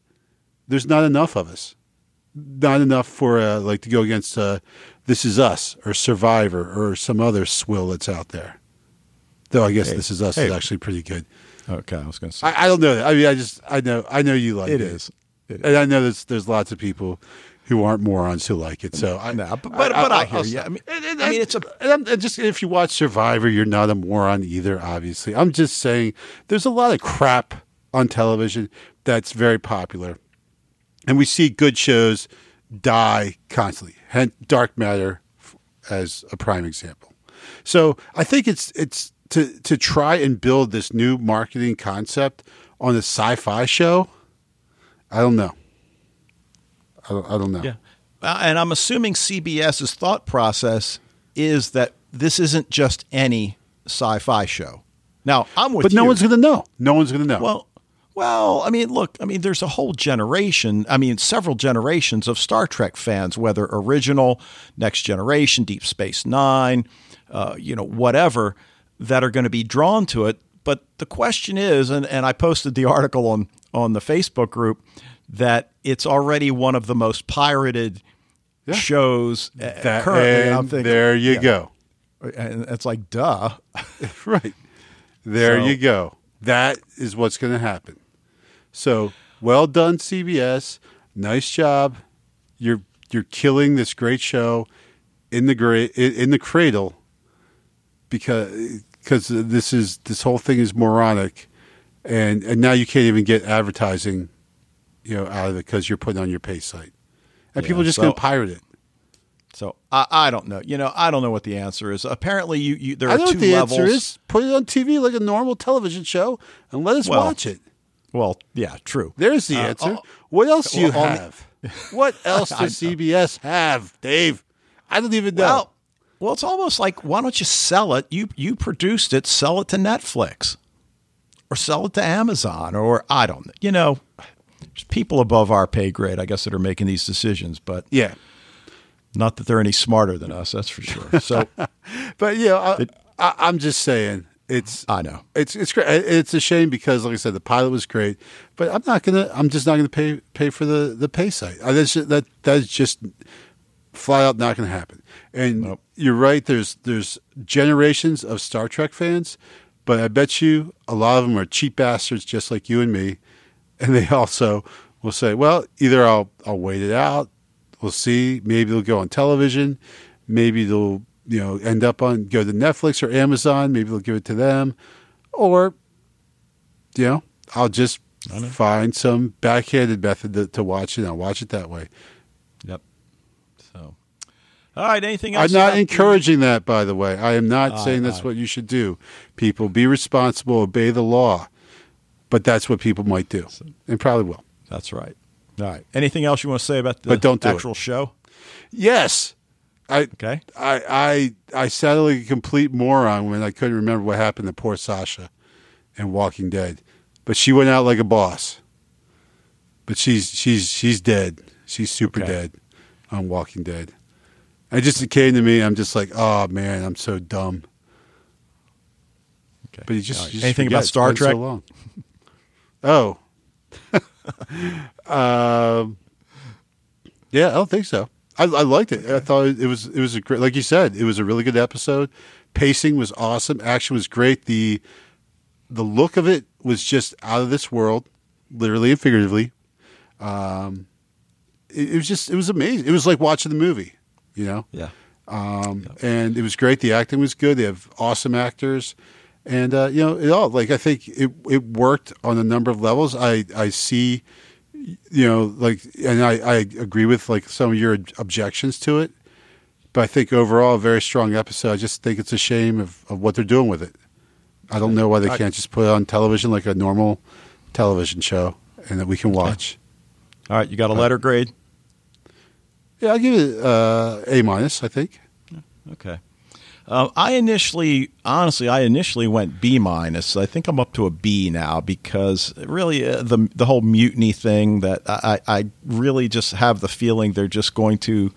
there's not enough of us. Not enough for uh, like to go against uh, This Is Us or Survivor or some other swill that's out there. Though I guess Hey, This Is Us hey. is actually pretty good. okay, I was going to say I, I don't know. that. I mean, I just I know I know you like it. it is. And I know there's there's lots of people who aren't morons who like it. So I, No, but- but- but I hear you. I mean- and- and- I mean, it's a- and I'm- just if you watch Survivor, you're not a moron either. Obviously, I'm just saying there's a lot of crap on television that's very popular, and we see good shows die constantly. Hence, Dark Matter as a prime example. So I think it's it's to to try and build this new marketing concept on a sci-fi show. I don't know. I don't, I don't know. Yeah. Uh, and I'm assuming CBS's thought process is that this isn't just any sci-fi show. Now, I'm with you. But you. no one's going to know. No one's going to know. well, well, I mean, look, I mean, there's a whole generation, I mean, several generations of Star Trek fans, whether original, Next Generation, Deep Space Nine, uh, you know, whatever, that are going to be drawn to it. But the question is, and, and I posted the article on, on the Facebook group, that it's already one of the most pirated shows uh, that, currently. I'm thinking, there you yeah. go. And it's like, duh. *laughs* right. There So- you go. That is what's going to happen. So, well done CBS. Nice job. You're you're killing this great show in the gra- in the cradle because because this is this whole thing is moronic and and now you can't even get advertising you know out of it because you're putting on your pay site. And Yeah, people are just so- going to pirate it. So I, I don't know. You know, I don't know what the answer is. Apparently, you, you there are I know two what the levels. answer is. Put it on TV like a normal television show and let us Well, watch it. Well, yeah, true. There's the Uh, answer. oh, what else do you well, on the- have? what *laughs* else does CBS have, Dave? I don't even know. Well, well, it's almost like why don't you sell it? You you produced it, sell it to Netflix, or sell it to Amazon, or I don't. know. You know, there's people above our pay grade, I guess, that are making these decisions, but yeah, not that they're any smarter than us. That's for sure. So *laughs* but you know, I, I, I'm just saying it's I know. it's it's great. It's a shame because, like I said, the pilot was great, but I'm not gonna. I'm just not gonna pay pay for the the pay site. I, that's just, that that's just flat out not gonna happen. And Nope. you're right. There's there's generations of Star Trek fans, but I bet you a lot of them are cheap bastards, just like you and me, and they also will say, well, either I'll I'll wait it out. We'll see. Maybe they'll go on television. Maybe they'll you know end up on go to Netflix or Amazon. Maybe they'll give it to them, or you know I'll just find some backhanded method to, to watch it. and I'll watch it that way. All right. Anything else? I'm not encouraging that, by the way. I am not Aye, saying that's aye. what you should do. People be responsible, obey the law, but that's what people might do, and probably will. That's right. All right. Anything else you want to say about the But don't do it. actual show? Yes, I Okay. I I I sounded like a complete moron when I couldn't remember what happened to poor Sasha in Walking Dead, but she went out like a boss. But she's she's she's dead. She's super Okay. dead on Walking Dead. It just it came to me. I'm just like, oh man, I'm so dumb. Okay. But you just, right. you just anything forget. about Star Trek? So long. Oh. *laughs* um, yeah, I don't think so. I, I liked it. I thought it was it was a great, like you said, it was a really good episode. Pacing was awesome. Action was great. The the look of it was just out of this world, literally and figuratively. Um, it, it was just it was amazing. It was like watching the movie, you know. Yeah. Um, and it was great. The acting was good. They have awesome actors, and uh, you know it all. Like I think it it worked on a number of levels. I I see, you know, like, and I I agree with like some of your objections to it, but I think overall a very strong episode. I just think it's a shame of, of what they're doing with it. I don't know why they can't just put it on television like a normal television show, and that we can watch. All right. You got a letter grade? Yeah, I'll give it uh, A minus. I think. Okay. Uh, I initially, honestly, I initially went B minus. I think I'm up to a B now because really uh, the the whole mutiny thing that I, I really just have the feeling they're just going to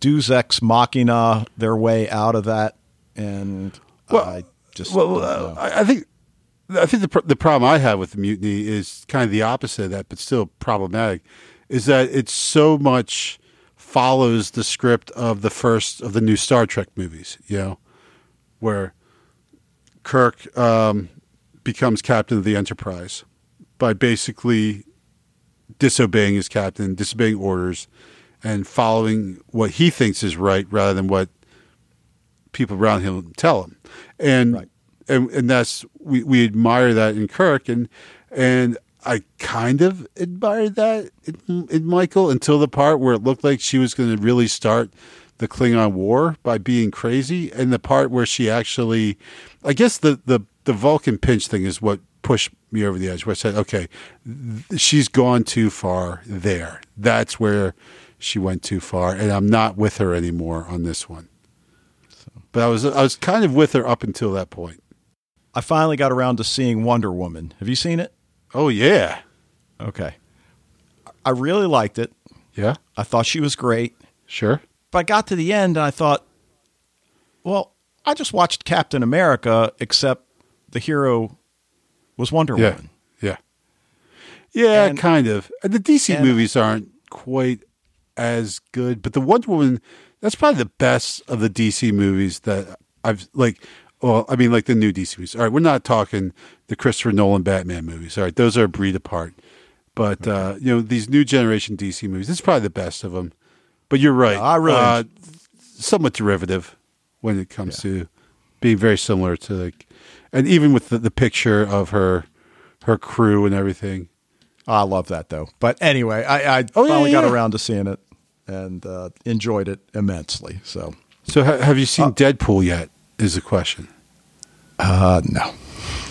Deus ex machina their way out of that, and Well, I just Well, uh, I I think I think the pr- the problem I have with the mutiny is kind of the opposite of that, but still problematic. Is that it's so much follows the script of the first of the new Star Trek movies, you know, where Kirk um, becomes captain of the Enterprise by basically disobeying his captain, disobeying orders, and following what he thinks is right rather than what people around him tell him. And Right. and and that's we, we admire that in Kirk and and I kind of admired that in, in Michael until the part where it looked like she was going to really start the Klingon War by being crazy, and the part where she actually, I guess the the the Vulcan pinch thing is what pushed me over the edge. Where I said, okay, th- she's gone too far there. That's where she went too far, and I'm not with her anymore on this one. But I was I was kind of with her up until that point. I finally got around to seeing Wonder Woman. Have you seen it? Oh yeah, Okay. I really liked it. yeah, I thought she was great. sure. But I got to the end and I thought, well, I just watched Captain America, except the hero was Wonder Yeah, Woman. yeah, yeah, And- kind of. And the DC and- movies aren't quite as good, but the Wonder Woman, That's probably the best of the DC movies that I've like. Well, I mean, like the new DC movies. All right, we're not talking the Christopher Nolan Batman movies. All right, those are a breed apart. But uh, you know, these new generation DC movies. This is probably the best of them. But you're right. I really- uh, somewhat derivative when it comes to being very similar to like, and even with the, the picture of her, her crew and everything. I love that though. But anyway, I, I Oh, finally yeah, got around to seeing it and uh, enjoyed it immensely. So, So, ha- have you seen Deadpool yet? Is the question, uh, no,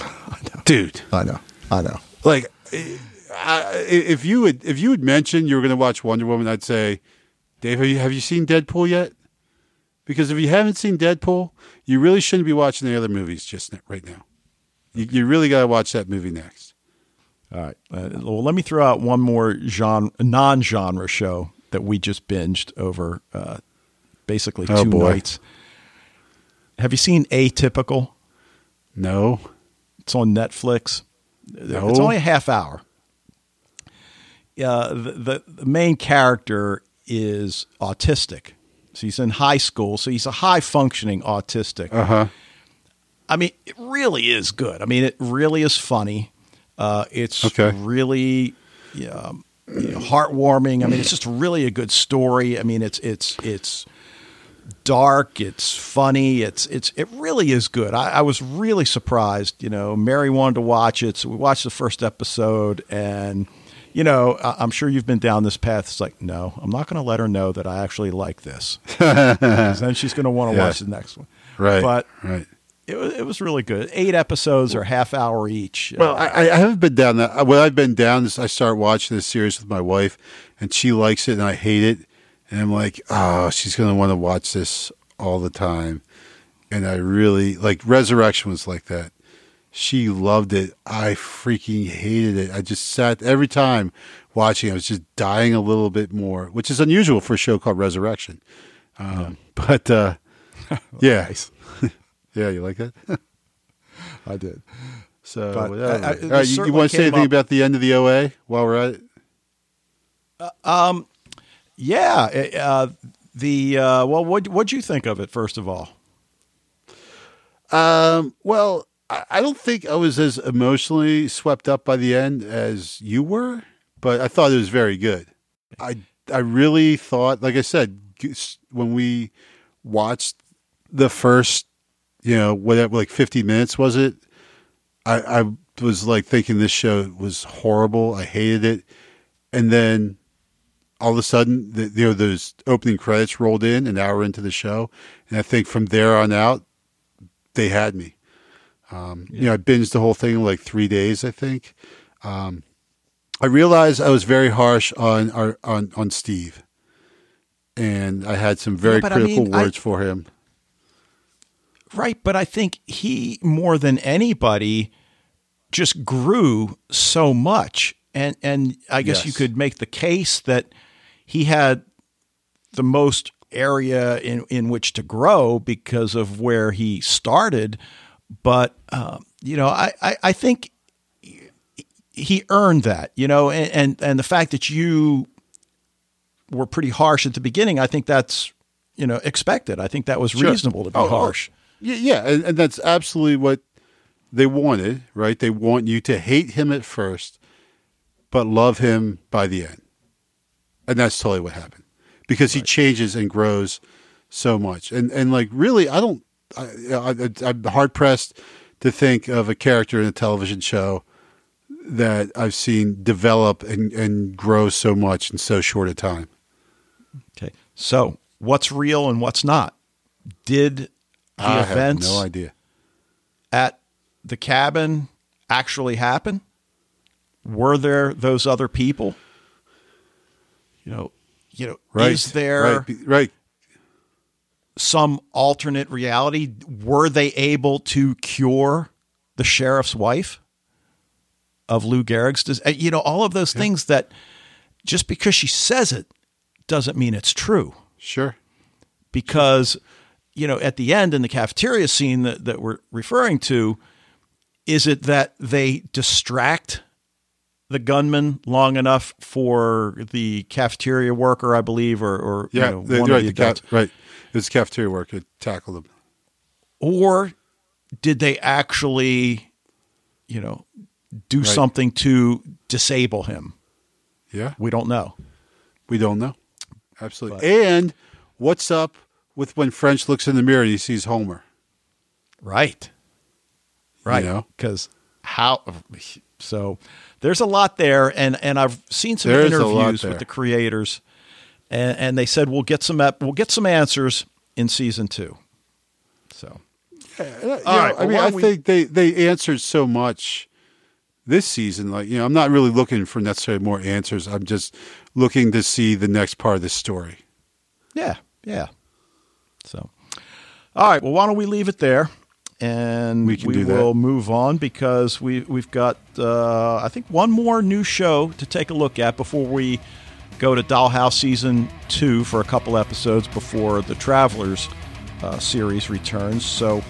*laughs* dude. I know, I know. like I, if you would if you had mentioned you were going to watch Wonder Woman, I'd say, Dave, have you have you seen Deadpool yet? Because if you haven't seen Deadpool, you really shouldn't be watching the other movies just right now. You, you really got to watch that movie next. All right. Uh, well, let me throw out one more genre, non-genre show that we just binged over uh, basically Oh, two boy. nights. Have you seen Atypical? No, It's on Netflix. No. It's only a half hour. Uh, the, the the main character is autistic, so he's in high school. So he's a high functioning autistic. uh huh. I mean, it really is good. I mean, it really is funny. Uh, it's Okay. really um, you know, heartwarming. I mean, it's just really a good story. I mean, it's it's it's dark. It's funny. It's it's it really is good. I, I was really surprised. You know, Mary wanted to watch it, so we watched the first episode, and you know, I, I'm sure you've been down this path. It's like, no, I'm not going to let her know that I actually like this. *laughs* then she's going to want to Yeah. watch the next one. Right, but right. it was, it was really good. Eight episodes or half hour each. Well, Uh, I, I haven't been down that. What I've been down is I start watching this series with my wife, and she likes it, and I hate it, and I'm like, oh, she's going to want to watch this all the time, and I really like Resurrection was like that. She loved it. I freaking hated it. I just sat every time watching. I was just dying a little bit more, which is unusual for a show called Resurrection. Um, *laughs* But uh, *laughs* yeah, *laughs* yeah, you like that? I did. So, But, whatever. uh, uh, right, you, you want to say anything up- about the end of the OA while we're at it? Yeah. Uh, the uh, well, what what'd you think of it first of all? Um, well, I, I don't think I was as emotionally swept up by the end as you were, but I thought it was very good. I I really thought, like I said, when we watched the first, you know, whatever, like fifty minutes was it? I, I was like thinking this show was horrible. I hated it, and then all of a sudden, the, you know, those opening credits rolled in an hour into the show, and I think from there on out, they had me. Um, You know, I binged the whole thing in like three days. I think. Um, I realized I was very harsh on our on on Steve, and I had some very Yeah, but I critical mean, I- words for him. Right, but I think he more than anybody just grew so much, and and I guess you could make the case that he had the most area in in which to grow because of where he started. But um, you know, I, I I think he earned that. You know, and and, and the fact that you were pretty harsh at the beginning, I think that's you know expected. I think that was Sure. reasonable to be Oh, oh. harsh. Yeah, yeah, and, and that's absolutely what they wanted, right? They want you to hate him at first, but love him by the end, and that's totally what happened because he changes and grows so much, and and like really, I don't, I, I, I'm hard pressed to think of a character in a television show that I've seen develop and and grow so much in so short a time. Okay. So, what's real and what's not? Did the I have events no idea. at the cabin actually happen? Were there those other people? You know, you know, Right? is there right? right. some alternate reality? Were they able to cure the sheriff's wife of Lou Gehrig's? dis- uh, You know, all of those things that just because she says it doesn't mean it's true. Sure. because you know at the end in the cafeteria scene that, that we're referring to is it that they distract the gunman long enough for the cafeteria worker i believe or, or Yeah, you know, they- one right, of the adults right. was cafeteria worker tackled him. or did they actually, you know, do Right. something to disable him? Yeah, We don't know. we don't know. Absolutely. and what's up with when French looks in the mirror and he sees Homer? Right. Right. you know? Because how so there's a lot there and and I've seen some There is interviews with the creators and and they said we'll get some we'll get some answers in season 2. So uh, You know, right, I mean, I we- think they they answered so much this season. Like, you know, I'm not really looking for necessarily more answers. I'm just looking to see the next part of the story. Yeah, yeah. So, all right. Well, why don't we leave it there, and We that. will move on because we we've got uh, I think one more new show to take a look at before we go to Dollhouse season two for a couple episodes before the Travelers uh, series returns. So,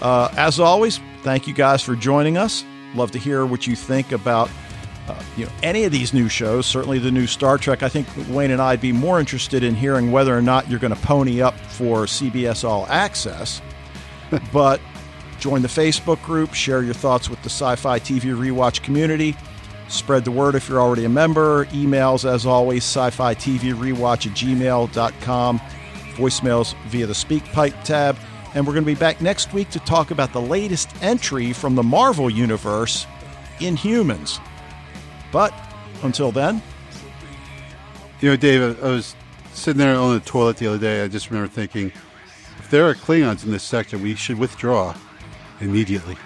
uh, as always, thank you guys for joining us. Love to hear what you think about uh, you know any of these new shows. Certainly the new Star Trek. I think Wayne and I'd be more interested in hearing whether or not you're going to pony up for CBS All Access. *laughs* but join the Facebook group, share your thoughts with the Sci-Fi TV Rewatch community. Spread the word if you're already a member. Emails, as always, sci-fi TV rewatch at gmail.com. Voicemails via the SpeakPipe tab. And we're going to be back next week to talk about the latest entry from the Marvel Universe, Inhumans. But until then, You know, Dave, I was sitting there on the toilet the other day. I just remember thinking, if there are Klingons in this sector, we should withdraw immediately.